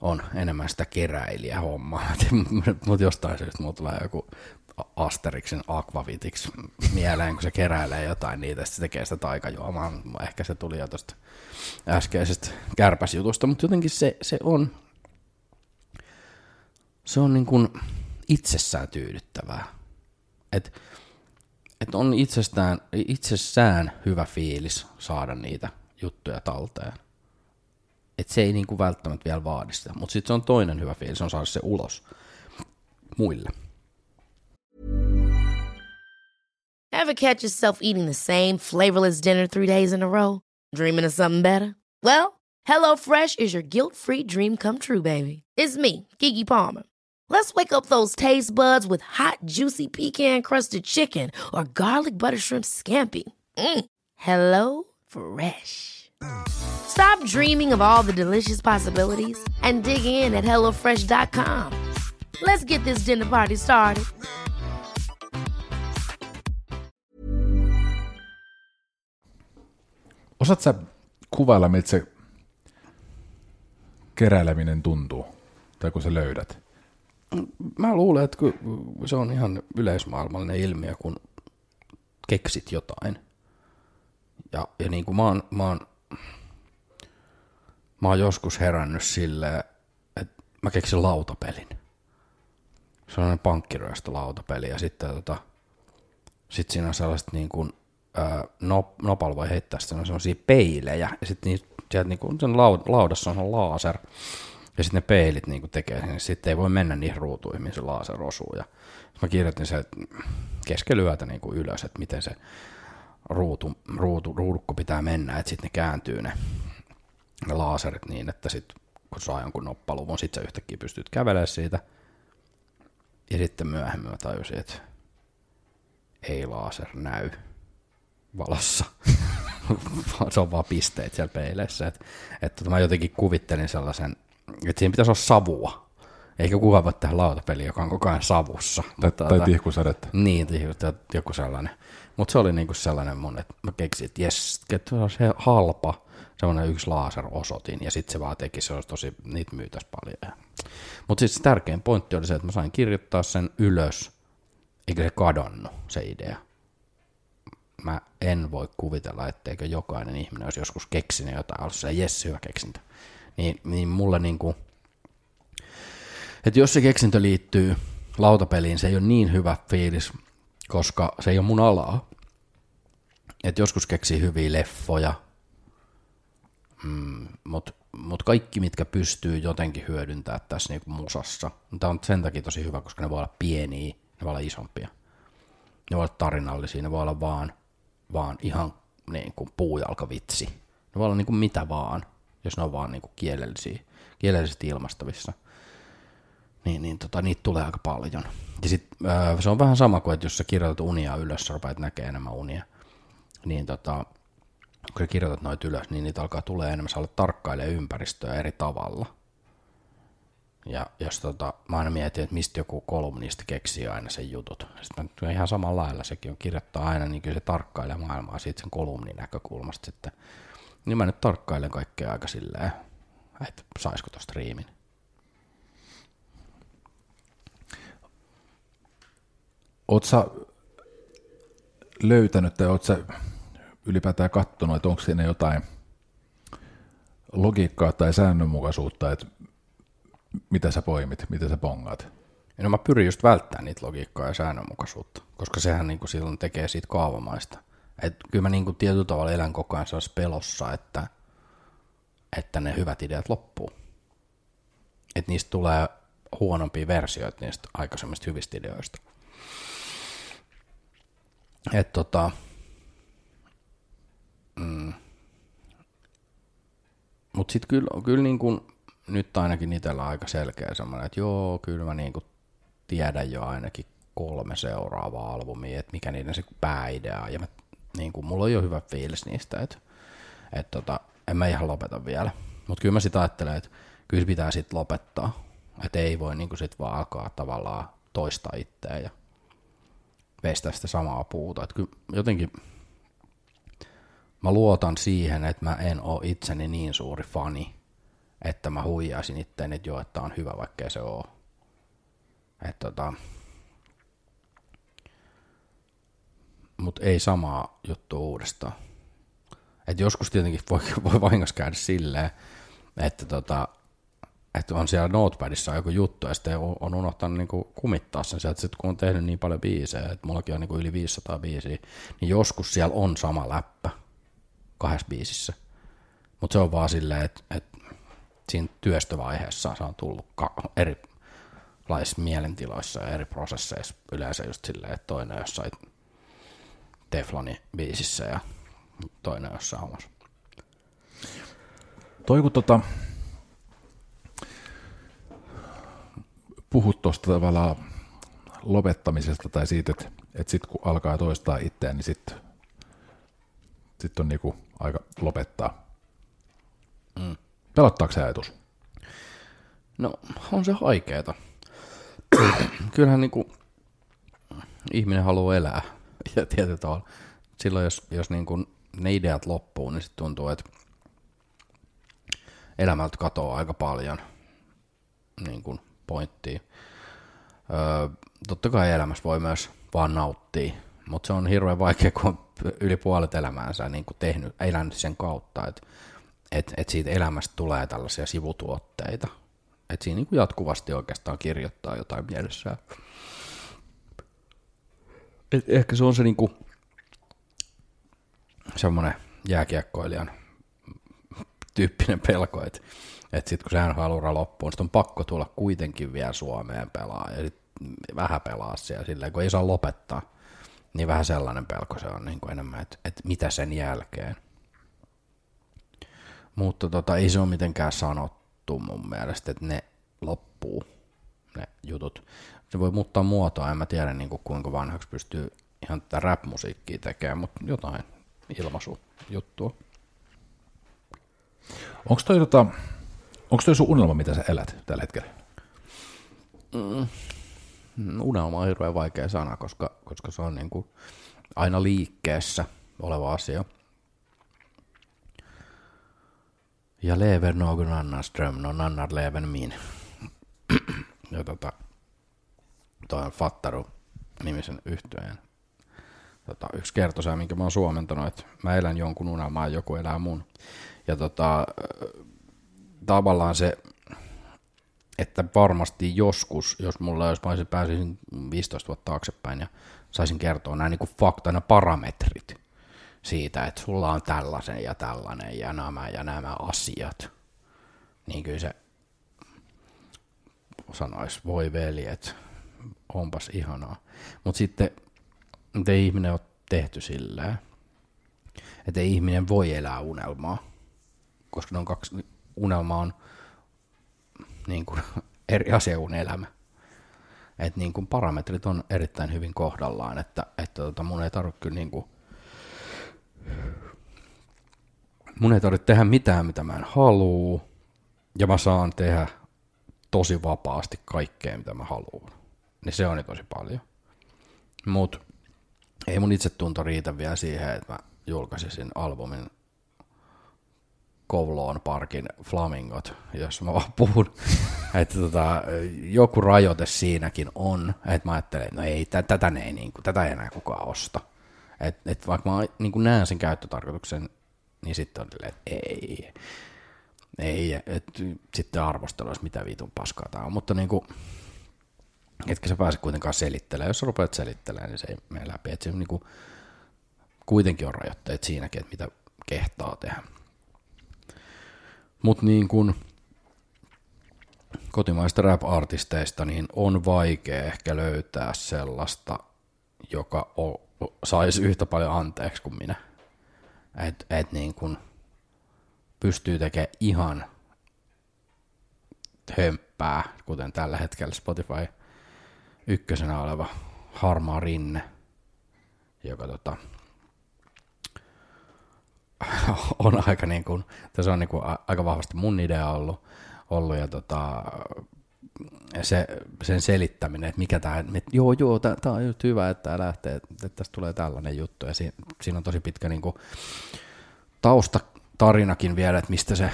on enemmän sitä keräilijähommaa, mutta jostain syystä mulla tulee joku Asterixin Aquavitix mieleen, kun se keräilee jotain niitä, se tekee sitä taikajuomaa. Ehkä se tuli jo tuosta äskeisestä kärpäsjutusta, mutta jotenkin se, se on, se on niin kuin itsessään tyydyttävää. Et, et on itsestään, itsessään hyvä fiilis saada niitä juttuja talteen. Et se ei niinku välttämättä vielä vaadi sitä, mutta sitten se on toinen hyvä fiilis, on saada se ulos muille. Ever catch yourself eating the same flavorless dinner three days in a row? Dreaming of something better? Well, HelloFresh is your guilt free dream come true, baby. It's me, Gigi Palmer. Let's wake up those taste buds with hot, juicy pecan crusted chicken or garlic butter shrimp scampi. Mm. Hello Fresh. Stop dreaming of all the delicious possibilities and dig in at HelloFresh.com. Let's get this dinner party started. Osaat sä kuvailla, miltä se keräileminen tuntuu, tai kun sä löydät? Mä luulen, että se on ihan yleismaailmallinen ilmiö, kun keksit jotain. Ja, ja niin kuin mä oon, mä oon, mä oon joskus herännyt silleen, että mä keksin lautapelin. Sellainen pankkiryöstö lautapeli ja sitten tota, sit siinä on sellaiset niin kuin, ää, nop, nopal voi heittää sellaisia peilejä ja sitten niin, sieltä niin kuin sen laud, laudassa on laser ja sitten ne peilit niin tekee sen, sitten ei voi mennä niihin ruutuihin, mihin se laser osuu. Ja mä kirjoitin se keskelyötä niin ylös, että miten se ruutu, ruutu, ruudukko pitää mennä, että sitten ne kääntyy ne, ne laserit niin, että sitten kun saa jonkun noppaluvun, sitten sä yhtäkkiä pystyt kävelemään siitä. Ja sitten myöhemmin mä tajusin, että ei laser näy valossa. se on vaan pisteet siellä peileissä. Että, että mä jotenkin kuvittelin sellaisen, että siinä pitäisi olla savua. Eikä kukaan voi tehdä lautapeli, joka on koko ajan savussa. Tai, Mutta, tai tihkusadetta. niin, tai joku sellainen. Mutta se oli niinku sellainen mun, että mä keksin, että jes, että se halpa, semmoinen yksi laserosoitin, ja sitten se vaan teki, se olisi tosi, niitä myytäisi paljon. Mutta siis tärkein pointti oli se, että mä sain kirjoittaa sen ylös, eikä se kadonnut, se idea. Mä en voi kuvitella, etteikö jokainen ihminen olisi joskus keksinyt jotain, ollut se jes, hyvä keksintö. Niin, niin mulle niinku, että jos se keksintö liittyy lautapeliin, se ei ole niin hyvä fiilis, koska se ei ole mun alaa. Et joskus keksii hyviä leffoja, mm, mutta mut kaikki, mitkä pystyy jotenkin hyödyntämään tässä niinku musassa, tämä on sen takia tosi hyvä, koska ne voi olla pieniä, ne voi olla isompia. Ne voi olla tarinallisia, ne voi olla vaan, vaan ihan niin kuin puujalkavitsi. Ne voi olla niin kuin mitä vaan, jos ne on vaan niin kielellisiä, kielellisesti ilmastavissa niin, niin tota, niitä tulee aika paljon. Ja sit, öö, se on vähän sama kuin, että jos sä kirjoitat unia ylös, sä rupeat näkemään enemmän unia, niin tota, kun sä kirjoitat noita ylös, niin niitä alkaa tulee enemmän, sä alat tarkkailemaan ympäristöä eri tavalla. Ja jos tota, mä aina mietin, että mistä joku kolumnisti keksii aina sen jutut. Sitten mä ihan samalla lailla sekin on kirjoittaa aina, niin kyllä se tarkkailee maailmaa siitä sen kolumnin näkökulmasta sitten. Niin mä nyt tarkkailen kaikkea aika silleen, että saisiko tosta riimin. Oot sä löytänyt tai oot sä ylipäätään kattonut, että onko siinä jotain logiikkaa tai säännönmukaisuutta, että mitä sä poimit, mitä sä pongaat? No mä pyrin just välttämään niitä logiikkaa ja säännönmukaisuutta, koska sehän niinku silloin tekee siitä kaavamaista. Et kyllä mä niinku tietyllä tavalla elän koko ajan sellaisessa pelossa, että, että ne hyvät ideat loppuu. Että niistä tulee huonompia versioita niistä aikaisemmista hyvistä ideoista. Et tota, mm, mutta sitten kyllä, kyllä niin kun, nyt ainakin itsellä aika selkeä semmoinen, että joo, kyllä mä niin tiedän jo ainakin kolme seuraavaa albumia, että mikä niiden se pääidea on. Ja mä, niin kun, mulla on jo hyvä fiilis niistä, että et tota, en mä ihan lopeta vielä. Mutta kyllä mä sitä ajattelen, että kyllä pitää sitten lopettaa. Että ei voi niin sit vaan alkaa tavallaan toistaa itseä ja pestä sitä samaa puuta. Että kyllä jotenkin mä luotan siihen, että mä en ole itseni niin suuri fani, että mä huijaisin itteeni, että joo, että on hyvä, vaikkei se ole. Että tota, mutta ei samaa juttua uudestaan. Et joskus tietenkin voi, voi vahingossa käydä silleen, että tota, että on siellä notepadissa joku juttu, ja sitten on unohtanut niin kumittaa sen sieltä, että kun on tehnyt niin paljon biisejä, että mullakin on niin yli 500 biisiä, niin joskus siellä on sama läppä kahdessa biisissä. Mutta se on vaan silleen, että, että siinä työstövaiheessa se on tullut erilaisissa mielentiloissa ja eri prosesseissa yleensä just silleen, että toinen jossain Tefloni biisissä ja toinen jossain omassa Toi kun tota, puhut tuosta tavallaan lopettamisesta tai siitä, että, että sitten kun alkaa toistaa itseään, niin sitten sit on niinku aika lopettaa. Mm. Pelottaako se ajatus? No, on se haikeeta. Kyllähän niinku ihminen haluaa elää ja tietyllä tavalla. Silloin jos, jos niinku ne ideat loppuu, niin sitten tuntuu, että elämältä katoaa aika paljon niin kuin pointtia. Öö, totta kai elämässä voi myös vaan nauttia, mutta se on hirveän vaikea, kun on yli puolet elämäänsä niin kuin tehnyt, elänyt sen kautta, että et, et siitä elämästä tulee tällaisia sivutuotteita. Että siinä niin kuin jatkuvasti oikeastaan kirjoittaa jotain mielessään. Et ehkä se on se niin kuin semmoinen jääkiekkoilijan tyyppinen pelko, että, että sitten kun se NHL-ura loppuu, niin on pakko tulla kuitenkin vielä Suomeen pelaa ja sit vähän pelaa siellä silleen, kun ei saa lopettaa. Niin vähän sellainen pelko se on niin kuin enemmän, että, että mitä sen jälkeen. Mutta tota, ei se ole mitenkään sanottu mun mielestä, että ne loppuu, ne jutut. Se voi muuttaa muotoa, en mä tiedä niin kuin kuinka vanhaksi pystyy ihan tätä rap-musiikkia tekemään, mutta jotain ilmaisujuttua. Onko toi, tota, onko toi sun unelma, mitä sä elät tällä hetkellä? Mm. Unelma on hirveän vaikea sana, koska, koska se on niin kuin aina liikkeessä oleva asia. Ja lever någon annan ström, någon annan lever min. ja tota, toi on Fattaru nimisen yhtyeen tota, yksi kertosa, minkä mä oon suomentanut, että mä elän jonkun unelmaa joku elää mun. Ja tota, tavallaan se, että varmasti joskus, jos mulla jos mä pääsisin 15 vuotta taaksepäin ja saisin kertoa nämä niin fakta, parametrit siitä, että sulla on tällaisen ja tällainen ja nämä ja nämä asiat, niin kyllä se sanoisi, voi veljet, onpas ihanaa. Mutta sitten mutta ei ihminen ole tehty silleen, että ei ihminen voi elää unelmaa, koska ne on kaksi, unelma on niin kuin, eri asia kuin elämä. Että niin kuin parametrit on erittäin hyvin kohdallaan, että, että tota, mun ei tarvitse kyllä niin kuin, mun ei tarvitse tehdä mitään, mitä mä en haluu, ja mä saan tehdä tosi vapaasti kaikkea, mitä mä haluan. Niin se on jo tosi paljon. Mutta ei mun itsetunto riitä vielä siihen, että mä julkaisisin albumin Kowloon Parkin Flamingot, jos mä vaan puhun. että tota, joku rajoite siinäkin on, että mä ajattelen, että no ei, tätä, ei, niin kuin, tätä ei enää kukaan osta. Et, et vaikka mä niin kuin näen sen käyttötarkoituksen, niin sitten on että ei, ei, et, sitten arvostelu olisi mitä viitun paskaa tämä on, mutta niin kuin, etkä sä pääse kuitenkaan selittelemään. Jos sä rupeat selittelemään, niin se ei mene läpi. Että se niin kuin, kuitenkin on rajoitteet siinäkin, että mitä kehtaa tehdä. Mutta niin kuin kotimaista rap-artisteista, niin on vaikea ehkä löytää sellaista, joka o, saisi yhtä paljon anteeksi kuin minä. Että et niin kuin pystyy tekemään ihan hömppää, kuten tällä hetkellä Spotify – ykkösenä oleva harmaa rinne, joka tota, on aika niin kuin, se on niin kuin aika vahvasti mun idea ollut, ollut ja tota, se, sen selittäminen, että mikä tämä, että joo joo, tämä on just hyvä, että tämä lähtee, että tästä tulee tällainen juttu. Ja siinä, siinä on tosi pitkä niin kuin, taustatarinakin vielä, että mistä se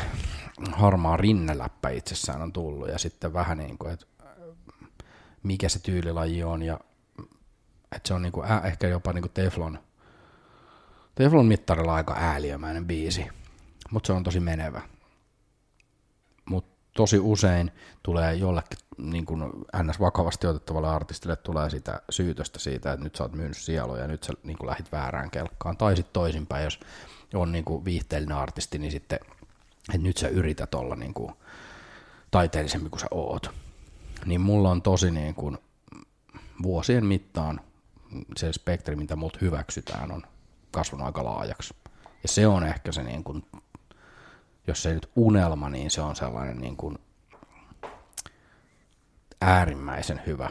harmaa rinneläppä itsessään on tullut. Ja sitten vähän niin kuin, että mikä se tyylilaji on ja että se on niinku, äh, ehkä jopa niinku Teflon, Teflon mittarilla aika ääliömäinen biisi, mutta se on tosi menevä. Mutta tosi usein tulee jollekin niin kuin ns. vakavasti otettavalle artistille tulee sitä syytöstä siitä, että nyt sä oot myynyt sieluja ja nyt sä niin lähit väärään kelkkaan. Tai sitten toisinpäin, jos on niin viihteellinen artisti, niin sitten, että nyt sä yrität olla niin kuin taiteellisempi kuin sä oot niin mulla on tosi niin kuin vuosien mittaan se spektri, mitä mut hyväksytään, on kasvanut aika laajaksi. Ja se on ehkä se niin kuin jos ei nyt unelma, niin se on sellainen niin kuin äärimmäisen hyvä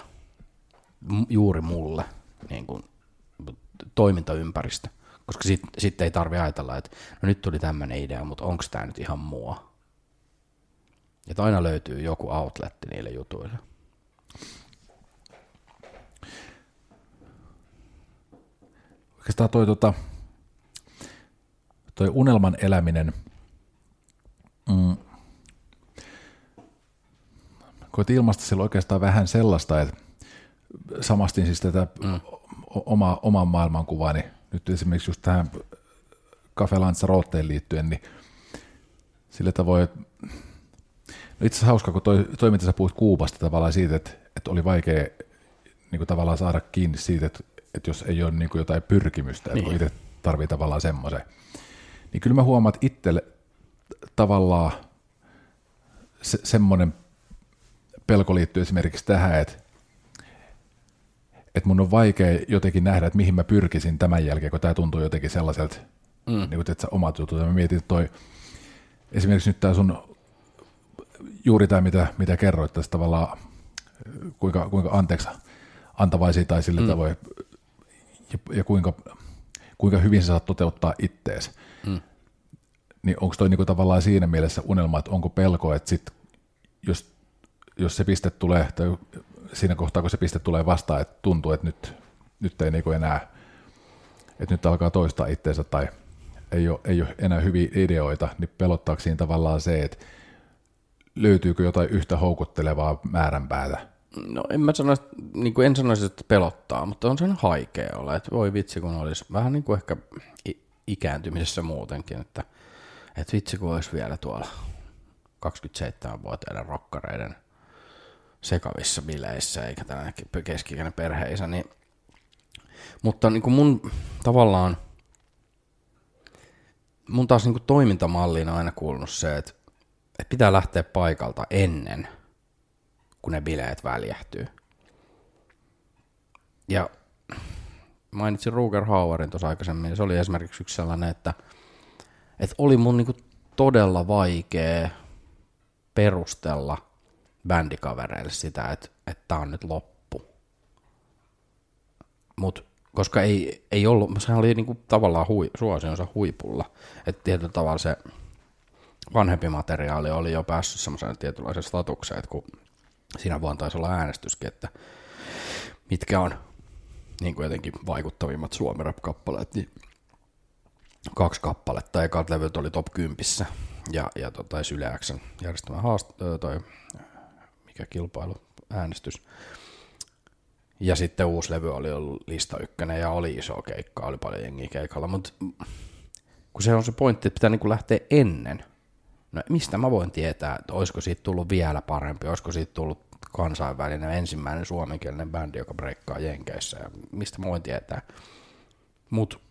juuri mulle niin kuin toimintaympäristö. Koska sitten sit ei tarvi ajatella, että no nyt tuli tämmöinen idea, mutta onko tämä nyt ihan mua? Että aina löytyy joku outletti niille jutuille. Oikeastaan toi, tota, toi unelman eläminen, mm, koet ilmasta sillä oikeastaan vähän sellaista, että samastin siis tätä mm. oma, oman maailmankuvaani, nyt esimerkiksi just tähän Cafe Lanzaroteen liittyen, niin sillä tavoin, että itse asiassa hauska, kun toi, toi mitä sä puhuit Kuubasta tavallaan siitä, että, että oli vaikea niin kuin tavallaan saada kiinni siitä, että, että jos ei ole niin kuin jotain pyrkimystä, niin. että itse tarvii tavallaan semmoisen, niin kyllä mä huomaan, että itselle tavallaan se, semmoinen pelko liittyy esimerkiksi tähän, että, että mun on vaikea jotenkin nähdä, että mihin mä pyrkisin tämän jälkeen, kun tämä tuntuu jotenkin sellaiselta, mm. niin kuin, että sä omat jutut. Ja mä mietin, että toi, esimerkiksi nyt tämä sun, juuri tämä, mitä, mitä kerroit tästä tavallaan, kuinka, kuinka anteeksi antavaisia tai sillä mm. tavoin, ja, ja kuinka, kuinka hyvin sä saat toteuttaa ittees. Mm. Niin onko toi niinku tavallaan siinä mielessä unelma, että onko pelko, että sit, jos, jos se piste tulee, tai siinä kohtaa, kun se piste tulee vastaan, että tuntuu, että nyt, nyt ei niinku enää, että nyt alkaa toistaa itteensä tai ei ole, ei ole enää hyviä ideoita, niin pelottaako siinä tavallaan se, että löytyykö jotain yhtä houkuttelevaa määränpäätä? No en mä sano, niin kuin en sanoisi, että pelottaa, mutta on sen haikea olla, että voi vitsi kun olisi vähän niin kuin ehkä ikääntymisessä muutenkin, että, että vitsi kun olisi vielä tuolla 27-vuotiaiden rokkareiden sekavissa bileissä, eikä tällainen keskikäinen perheisä, niin mutta niin kuin mun tavallaan, mun taas niin kuin toimintamalliin on aina kuulunut se, että, että pitää lähteä paikalta ennen, kun ne bileet väljähtyy. Ja mainitsin Ruger Hauerin tuossa aikaisemmin, se oli esimerkiksi yksi sellainen, että, että oli mun niin kuin todella vaikea perustella bändikavereille sitä, että, että tämä on nyt loppu. Mutta koska ei, ei ollut, sehän oli niinku tavallaan hui, suosionsa huipulla. Että tietyllä tavalla se vanhempi materiaali oli jo päässyt semmoiseen tietynlaiseen statukseen, että kun siinä vuonna taisi olla äänestyskin, että mitkä on niin kuin jotenkin vaikuttavimmat suomi kappaleet niin kaksi kappaletta. Ekat levyt oli top 10 ja, ja tota, Yle järjestämä haast- toi, mikä kilpailu, äänestys. Ja sitten uusi levy oli ollut lista ykkönen ja oli iso keikka, oli paljon jengiä keikalla, mutta kun se on se pointti, että pitää niin lähteä ennen. No mistä mä voin tietää, että olisiko siitä tullut vielä parempi, olisiko siitä tullut kansainvälinen ensimmäinen suomenkielinen bändi, joka breikkaa Jenkeissä, ja mistä mä voin tietää. Mut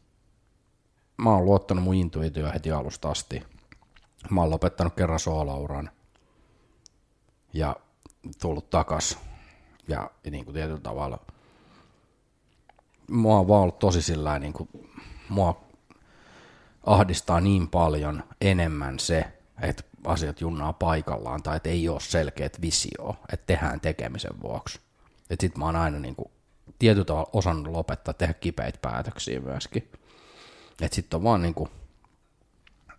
mä oon luottanut mun intuitioon heti alusta asti. Mä oon lopettanut kerran soolauran ja tullut takas ja, ja niin kuin tietyllä tavalla mua on vaan ollut tosi sillä niin kuin, mua ahdistaa niin paljon enemmän se, että asiat junnaa paikallaan tai että ei ole selkeät visio, että tehdään tekemisen vuoksi. Että sit mä oon aina niin kuin, tietyllä tavalla osannut lopettaa, tehdä kipeitä päätöksiä myöskin. Että sit on vaan niin kuin,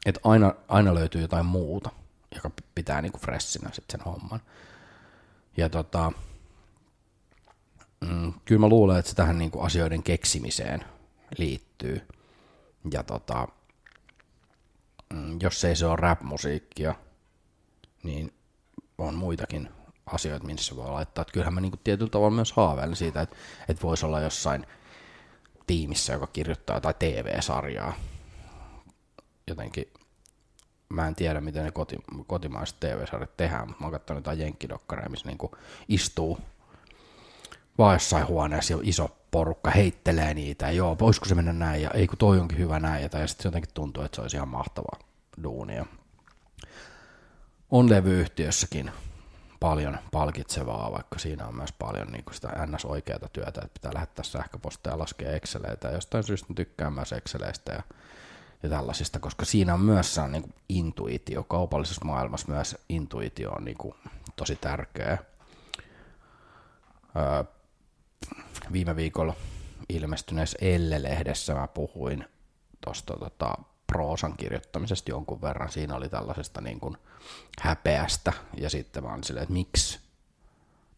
että aina, aina löytyy jotain muuta, joka pitää niin kuin freshinä sit sen homman. Ja tota, mm, kyllä mä luulen, että se tähän niin kuin asioiden keksimiseen liittyy. Ja tota, jos ei se ole rap-musiikkia, niin on muitakin asioita, missä voi laittaa. Että kyllähän mä niin kuin tietyllä tavalla myös haaveilen siitä, että, että voisi olla jossain tiimissä, joka kirjoittaa jotain TV-sarjaa. Jotenkin, mä en tiedä, miten ne koti, kotimaiset TV-sarjat tehdään, mutta mä oon katsonut jotain jenkkidokkareja, missä niin istuu vaan jossain huoneessa iso porukka heittelee niitä, ja joo, voisiko se mennä näin, ja ei kun toi onkin hyvä näin, ja, sitten jotenkin tuntuu, että se olisi ihan mahtava duunia. On levyyhtiössäkin paljon palkitsevaa, vaikka siinä on myös paljon niin sitä ns-oikeata työtä, että pitää lähettää sähköpostia ja laskea Exceleitä, ja jostain syystä tykkään myös Exceleistä, ja ja tällaisista, koska siinä on myös on niin intuitio, kaupallisessa maailmassa myös intuitio on niin kuin tosi tärkeä. Öö, viime viikolla ilmestyneessä Elle-lehdessä mä puhuin tuosta tota, proosan kirjoittamisesta jonkun verran. Siinä oli tällaisesta niin kuin häpeästä ja sitten olin silleen, että miksi,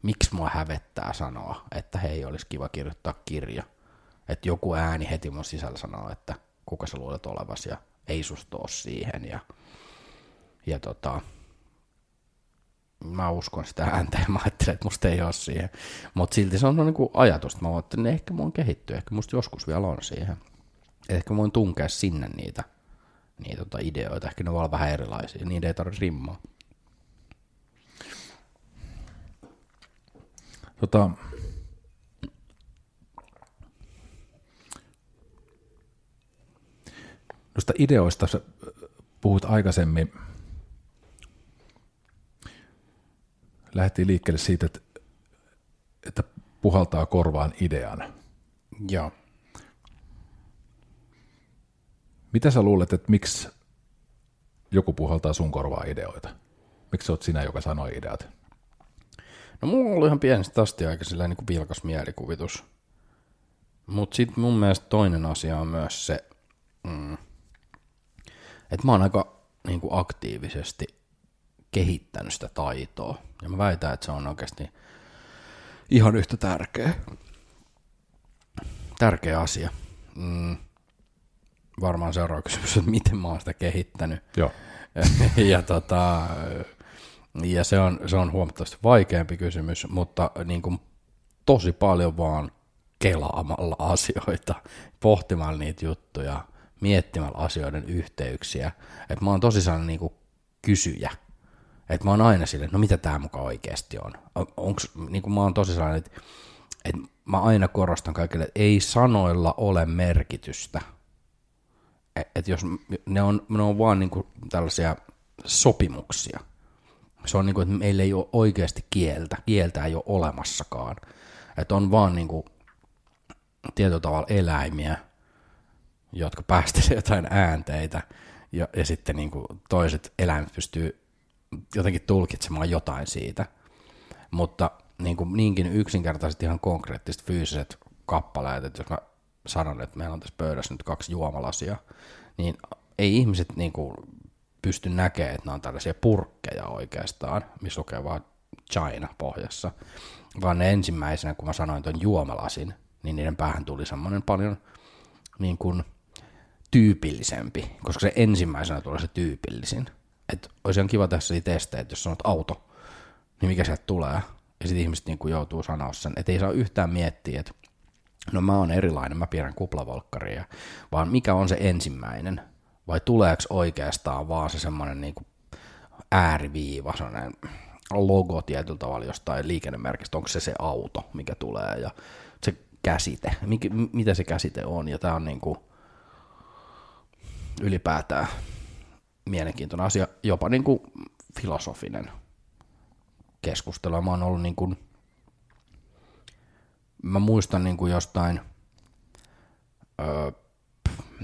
miksi mua hävettää sanoa, että hei, olisi kiva kirjoittaa kirja. Että joku ääni heti mun sisällä sanoo, että kuka sä luulet olevasi ja ei susta siihen. Ja, ja tota, mä uskon sitä ääntä ja mä ajattelen, että musta ei ole siihen. Mutta silti se on niin kuin ajatus. Mä ajattelin, että ehkä mun kehittyy, ehkä musta joskus vielä on siihen. Ehkä voin tunkea sinne niitä, niitä tota ideoita, ehkä ne voi olla vähän erilaisia, niitä ei tarvitse rimmaa. Tota, noista ideoista sä puhut aikaisemmin, lähti liikkeelle siitä, että, että puhaltaa korvaan idean. Joo. Mitä sä luulet, että miksi joku puhaltaa sun korvaa ideoita? Miksi sä oot sinä, joka sanoi ideat? No mulla on ollut ihan pienestä asti aika sillä niin kuin vilkas mielikuvitus. Mutta sitten mun mielestä toinen asia on myös se, mm, että mä oon aika niin kuin aktiivisesti kehittänyt sitä taitoa. Ja mä väitän, että se on oikeasti ihan yhtä tärkeä. Tärkeä asia. Mm. Varmaan seuraava kysymys, että miten mä oon sitä kehittänyt. Joo. ja, tota, ja se, on, se on huomattavasti vaikeampi kysymys, mutta niin kuin tosi paljon vaan kelaamalla asioita, pohtimalla niitä juttuja, miettimällä asioiden yhteyksiä. Et mä oon tosi sellainen niin kuin kysyjä. Et mä oon aina silleen, no mitä tämä muka oikeasti on. Onks, niin kuin mä oon tosi sellainen, että, että mä aina korostan kaikille, että ei sanoilla ole merkitystä. Että et jos ne on, ne on vaan niin kuin tällaisia sopimuksia. Se on niin kuin, että meillä ei ole oikeasti kieltä. Kieltä ei ole olemassakaan. Että on vaan niin kuin tietyllä tavalla eläimiä, jotka päästelee jotain äänteitä, ja, ja sitten niin kuin toiset eläimet pystyy jotenkin tulkitsemaan jotain siitä. Mutta niin kuin niinkin yksinkertaiset ihan konkreettiset fyysiset kappaleet, että jos mä sanon, että meillä on tässä pöydässä nyt kaksi juomalasia, niin ei ihmiset niin kuin pysty näkemään, että ne on tällaisia purkkeja oikeastaan, missä lukee vaan China pohjassa, vaan ne ensimmäisenä, kun mä sanoin tuon juomalasin, niin niiden päähän tuli semmoinen paljon niin kuin tyypillisempi, koska se ensimmäisenä tulee se tyypillisin. Että olisi ihan kiva tässä testejä, että jos sanot auto, niin mikä sieltä tulee. Ja sitten ihmiset niin kuin joutuu sanoa sen, että ei saa yhtään miettiä, että no mä oon erilainen, mä pidän kuplavolkkaria, vaan mikä on se ensimmäinen, vai tuleeko oikeastaan vaan se semmoinen niin kuin ääriviiva, semmoinen logo tietyllä tavalla jostain liikennemerkistä, onko se se auto, mikä tulee, ja se käsite, mikä, mitä se käsite on, ja tämä on niin kuin ylipäätään mielenkiintoinen asia, jopa niin kuin filosofinen keskustelu. Mä oon ollut niin kuin, mä muistan niin kuin jostain, öö,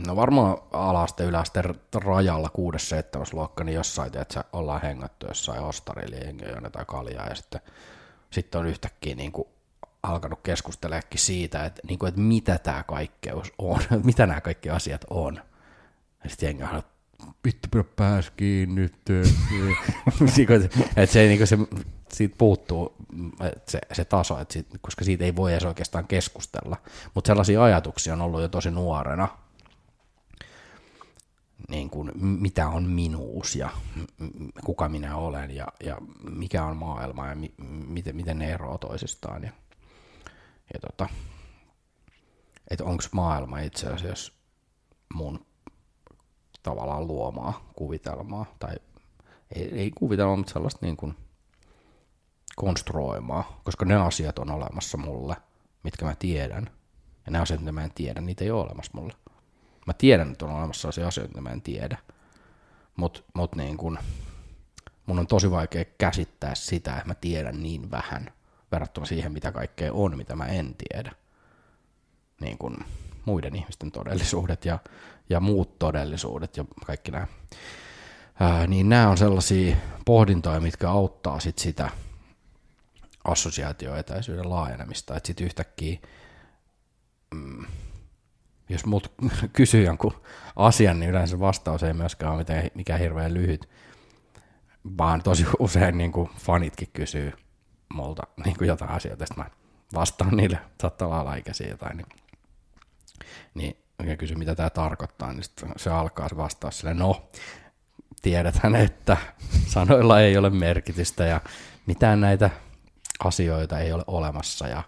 no varmaan alaste yläste rajalla 6-7 luokka, niin jossain, että ollaan hengattu jossain ostarilla ja jotain kaljaa, ja sitten, sitten on yhtäkkiä niin kuin alkanut keskusteleekin siitä, että, niin kuin, että mitä tämä kaikkeus on, mitä nämä kaikki asiat on. Ja sitten jengi on, vittu pidä pääs kiinni nyt. että se, niin se, siitä puuttuu se, se taso, että siitä, koska siitä ei voi edes oikeastaan keskustella. Mutta sellaisia ajatuksia on ollut jo tosi nuorena, niin kuin, mitä on minuus ja kuka minä olen ja, ja mikä on maailma ja mi, miten, miten ne eroavat toisistaan. Ja, ja tota, että onko maailma itse asiassa mun tavallaan luomaa kuvitelmaa, tai ei, ei kuvitelmaa, mutta sellaista niin kuin konstruoimaa, koska ne asiat on olemassa mulle, mitkä mä tiedän, ja ne asiat, mitä mä en tiedä, niitä ei ole olemassa mulle. Mä tiedän, että on olemassa sellaisia asioita, mitä mä en tiedä, mutta mut niin kun, mun on tosi vaikea käsittää sitä, että mä tiedän niin vähän verrattuna siihen, mitä kaikkea on, mitä mä en tiedä. Niin kun, muiden ihmisten todellisuudet ja, ja muut todellisuudet ja kaikki nämä. Ää, niin nämä on sellaisia pohdintoja, mitkä auttaa sit sitä assosiaatioetäisyyden laajenemista, että sitten yhtäkkiä, mm, jos mut kysyy jonkun asian, niin yleensä vastaus ei myöskään ole mitään, mikään hirveän lyhyt, vaan tosi usein niin kuin fanitkin kysyy multa niin kuin jotain asioita, sitten mä vastaan niille, saattaa olla alaikäisiä jotain, niin, niin ja kysy, mitä tämä tarkoittaa, niin sit se alkaa se vastaus sille, no, tiedethän, että sanoilla ei ole merkitystä ja mitään näitä asioita ei ole olemassa ja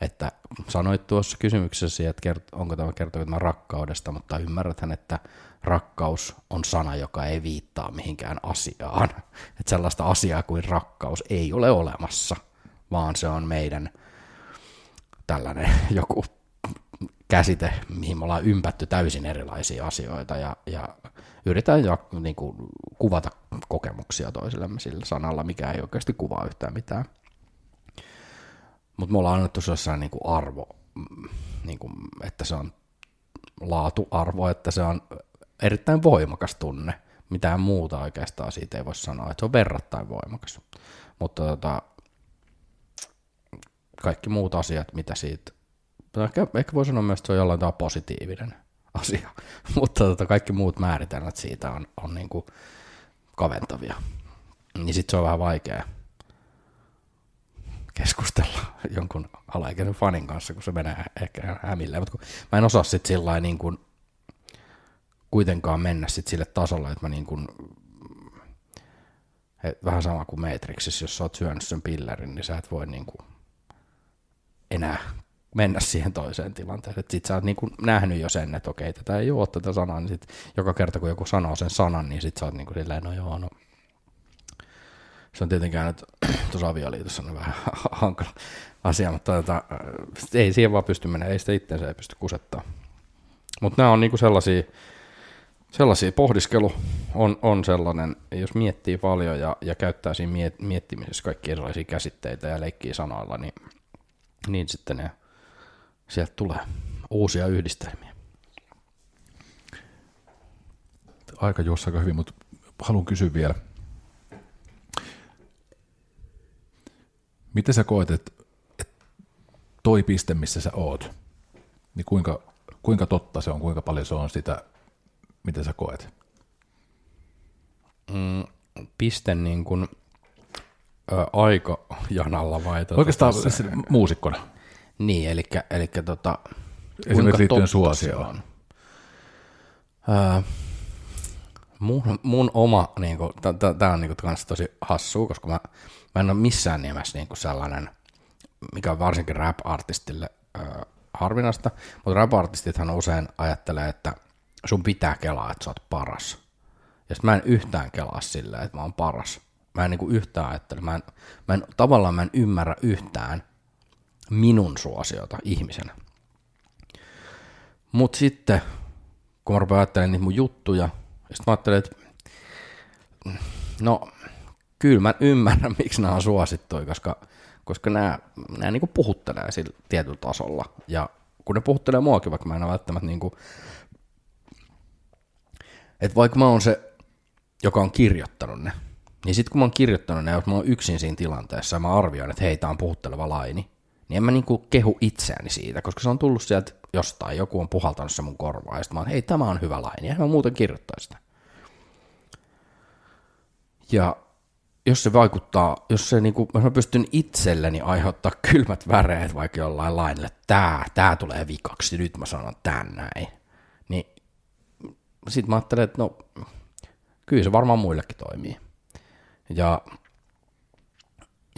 että sanoit tuossa kysymyksessä, että onko tämä kertoo rakkaudesta, mutta ymmärräthän, että rakkaus on sana, joka ei viittaa mihinkään asiaan. Että sellaista asiaa kuin rakkaus ei ole olemassa, vaan se on meidän tällainen joku käsite, mihin me ollaan ympätty täysin erilaisia asioita ja, ja yritetään jo, niin kuin, kuvata kokemuksia toisillemme sillä sanalla, mikä ei oikeasti kuvaa yhtään mitään. Mutta me ollaan annettu jossain niin kuin arvo, niin kuin, että se on laatuarvo, että se on erittäin voimakas tunne. Mitään muuta oikeastaan siitä ei voi sanoa, että se on verrattain voimakas. Mutta tota, kaikki muut asiat, mitä siitä, ehkä, ehkä voi sanoa myös, että se on jollain tavalla positiivinen asia, mutta tota, kaikki muut määritelmät siitä on, on niin kuin kaventavia. Niin sitten se on vähän vaikea keskustella jonkun alaikäisen fanin kanssa, kun se menee ehkä hämille. Mutta mä en osaa sitten sillä niin kuin kuitenkaan mennä sit sille tasolle, että mä niin kuin, et vähän sama kuin Matrixissa, jos sä oot syönyt sen pillerin, niin sä et voi niin kuin enää mennä siihen toiseen tilanteeseen. Sitten sä oot niin kuin nähnyt jo sen, että okei, tätä ei ole tätä sanaa, niin sit joka kerta kun joku sanoo sen sanan, niin sit sä oot niin kuin silleen, no joo, no se on tietenkään nyt tuossa avioliitossa on vähän hankala asia, mutta tota, ei siihen vaan pysty menemään, ei sitä itseensä ei pysty kusettaa. Mutta nämä on niinku sellaisia, sellaisia, pohdiskelu on, on sellainen, jos miettii paljon ja, ja käyttää siinä miet, miettimisessä kaikki erilaisia käsitteitä ja leikkii sanoilla, niin, niin sitten ne, sieltä tulee uusia yhdistelmiä. Aika juossa aika hyvin, mutta haluan kysyä vielä – Miten sä koet, että, toi piste, missä sä oot, niin kuinka, kuinka totta se on, kuinka paljon se on sitä, miten sä koet? Mm, piste niin kuin, ä, aikajanalla vai? Tuota, Oikeastaan tässä, muusikkona. Niin, eli, eli tota, Esimerkiksi liittyen suosioon. mun, mun oma, niin tämä on niin kuin, tosi hassua, koska mä mä en ole missään nimessä niin kuin sellainen, mikä on varsinkin rap-artistille äh, harvinaista, mutta rap-artistithan usein ajattelee, että sun pitää kelaa, että sä oot paras. Ja sitten mä en yhtään kelaa silleen, että mä oon paras. Mä en niin kuin yhtään ajattele, mä en, mä en, tavallaan mä en ymmärrä yhtään minun suosiota ihmisenä. Mutta sitten, kun mä rupean ajattelemaan niitä mun juttuja, ja sitten mä ajattelen, että no, kyllä mä ymmärrän, miksi nämä on suosittuja, koska, koska nämä, nämä niin puhuttelee sillä tietyllä tasolla. Ja kun ne puhuttelee muakin, vaikka mä en välttämättä niin kuin, että vaikka mä oon se, joka on kirjoittanut ne, niin sitten kun mä oon kirjoittanut ne, jos mä oon yksin siinä tilanteessa ja mä arvioin, että hei, tää on puhutteleva laini, niin en mä niinku kehu itseäni siitä, koska se on tullut sieltä jostain, joku on puhaltanut se mun korvaa, ja sitten mä oon, hei, tämä on hyvä laini, ja mä muuten kirjoittaisin sitä. Ja jos se vaikuttaa, jos se niinku, mä pystyn itselleni aiheuttaa kylmät väreet vaikka jollain lainille, tää, tää tulee vikaksi, nyt mä sanon tän näin, niin sit mä ajattelen, että no, kyllä se varmaan muillekin toimii. Ja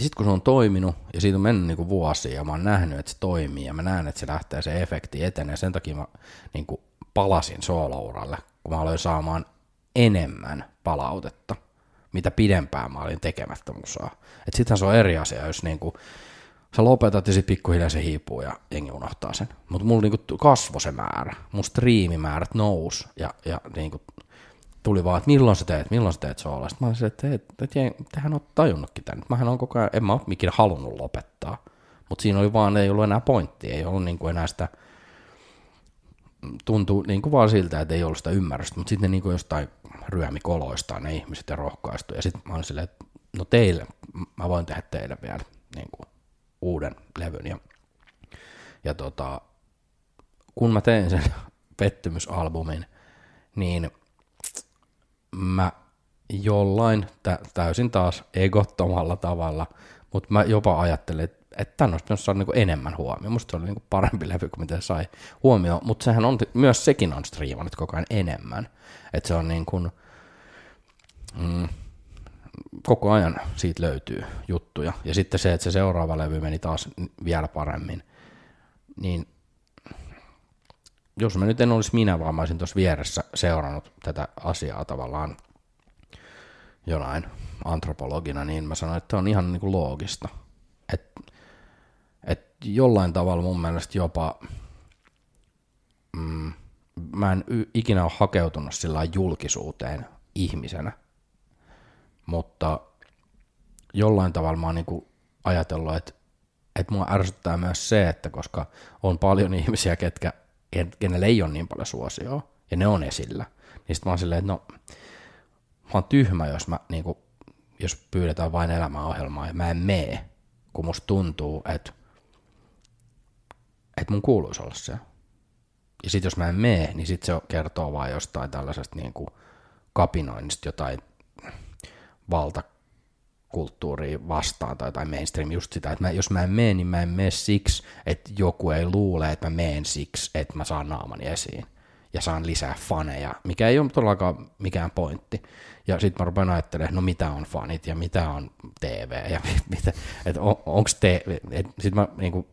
sitten kun se on toiminut ja siitä on mennyt niinku vuosia ja mä oon nähnyt, että se toimii ja mä näen, että se lähtee se efekti etenee, sen takia mä niinku palasin soolouralle, kun mä aloin saamaan enemmän palautetta – mitä pidempään mä olin tekemättä musaa. Et sittenhän se on eri asia, jos niinku, sä lopetat ja sitten pikkuhiljaa se hiipuu ja jengi unohtaa sen. Mutta mulla niinku kasvoi se määrä, mun striimimäärät nousi ja, ja niinku tuli vaan, että milloin sä teet, milloin sä teet soola. Sitten mä olin että, että, että, että tehän on tajunnutkin tämän. Mähän on koko ajan, en mä ole ikinä halunnut lopettaa. Mutta siinä oli vaan, ei ollut enää pointtia, ei ollut niinku enää sitä tuntui niin kuin vaan siltä, että ei ollut sitä ymmärrystä, mutta sitten ne niin kuin jostain ryömi koloistaan ne ihmiset ja rohkaistu. Ja sitten mä olin silleen, että no teille, mä voin tehdä teille vielä niin kuin uuden levyn. Ja, ja tota, kun mä tein sen pettymysalbumin, niin mä jollain tä- täysin taas egottomalla tavalla, mutta mä jopa ajattelin, että että tämän olisi pitänyt saada niin enemmän huomioon. Musta se oli niin parempi levy kuin mitä sai huomioon, mutta sehän on, myös sekin on striimannut koko ajan enemmän. Että se on niin kuin, mm, koko ajan siitä löytyy juttuja. Ja sitten se, että se seuraava levy meni taas vielä paremmin, niin jos mä nyt en olisi minä, vaan mä olisin tuossa vieressä seurannut tätä asiaa tavallaan jonain antropologina, niin mä sanoin, että on ihan niin kuin loogista. Että et jollain tavalla mun mielestä jopa, mm, mä en y- ikinä ole hakeutunut sillä julkisuuteen ihmisenä, mutta jollain tavalla mä oon niin ajatellut, että, että mua ärsyttää myös se, että koska on paljon ihmisiä, ketkä, kenelle ei ole niin paljon suosioa, ja ne on esillä, niin sitten mä oon silleen, että no, mä oon tyhmä, jos, mä, niin kuin, jos pyydetään vain elämäohjelmaa ja mä en mee, kun musta tuntuu, että, että mun kuuluisi olla se. Ja sitten jos mä en mee, niin sitten se kertoo vain jostain tällaisesta niin kuin kapinoinnista, jotain valtakulttuuria vastaan tai, tai mainstream just sitä, että mä, jos mä en mene, niin mä en mene siksi, että joku ei luule, että mä menen siksi, että mä saan naamani esiin ja saan lisää faneja, mikä ei ole todellakaan mikään pointti. Ja sitten mä rupean ajattelemaan, no mitä on fanit ja mitä on TV ja mitä, että on, onko TV, sitten mä niin kuin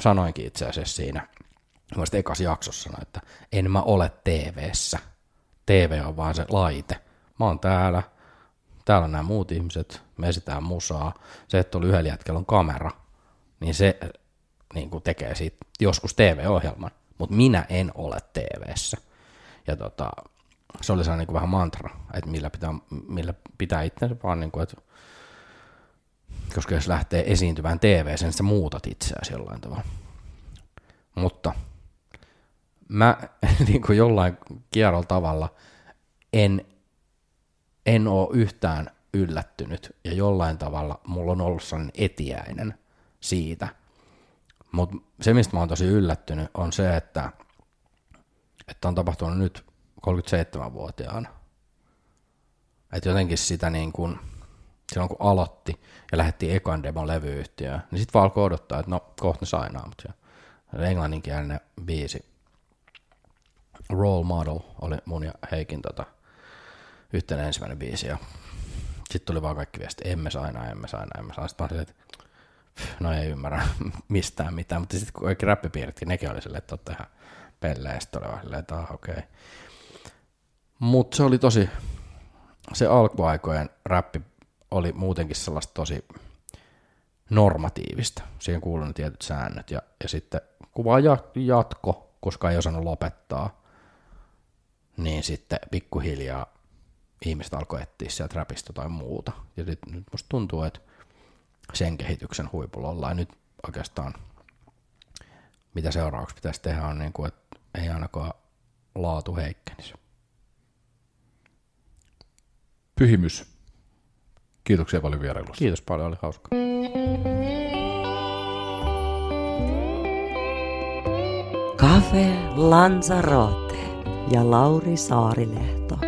sanoinkin itse asiassa siinä, mä ekas jaksossa sanoin, että en mä ole TVssä. TV on vaan se laite. Mä oon täällä, täällä on nämä muut ihmiset, me esitään musaa. Se, että oli yhdellä jätkellä on kamera, niin se niin kuin tekee siitä joskus TV-ohjelman, mutta minä en ole TVssä. Ja tota, se oli sellainen niin kuin vähän mantra, että millä pitää, millä pitää itsensä vaan, niin kuin, että koska jos lähtee esiintymään TV, niin sä muutat itseäsi jollain tavalla. Mutta mä niin kuin jollain kierrolla tavalla en en ole yhtään yllättynyt ja jollain tavalla mulla on ollut sellainen etiäinen siitä. Mutta se, mistä mä oon tosi yllättynyt, on se, että, että on tapahtunut nyt 37-vuotiaana. Että jotenkin sitä niin kuin, silloin kun aloitti ja lähetti ekan demon levyyhtiöön, niin sitten vaan alkoi odottaa, että no kohta ne sainaa, mutta englanninkielinen biisi Role Model oli mun ja Heikin tota, yhtenä ensimmäinen biisi ja sitten tuli vaan kaikki viesti, emme saa enää, emme saa enää, emme saa. Sitten mä että no ei ymmärrä mistään mitään, mutta sitten kun kaikki räppipiiritkin, nekin oli silleen, että olette ihan pelleä, ja sitten oli vaan silleen, että ah, okei. Okay. Mutta se oli tosi, se alkuaikojen räppi oli muutenkin sellaista tosi normatiivista. Siihen kuului ne tietyt säännöt ja, ja sitten kun vaan jatko, koska ei osannut lopettaa, niin sitten pikkuhiljaa ihmiset alkoi etsiä sieltä räpistä tai muuta. Ja nyt, nyt musta tuntuu, että sen kehityksen huipulla ollaan. Nyt oikeastaan mitä seuraavaksi pitäisi tehdä on, niin kuin, että ei ainakaan laatu heikkenisi. Pyhimys. Kiitoksia paljon vierailusta. Kiitos paljon, oli hauska. Cafe Lanzarote ja Lauri Saarilehto.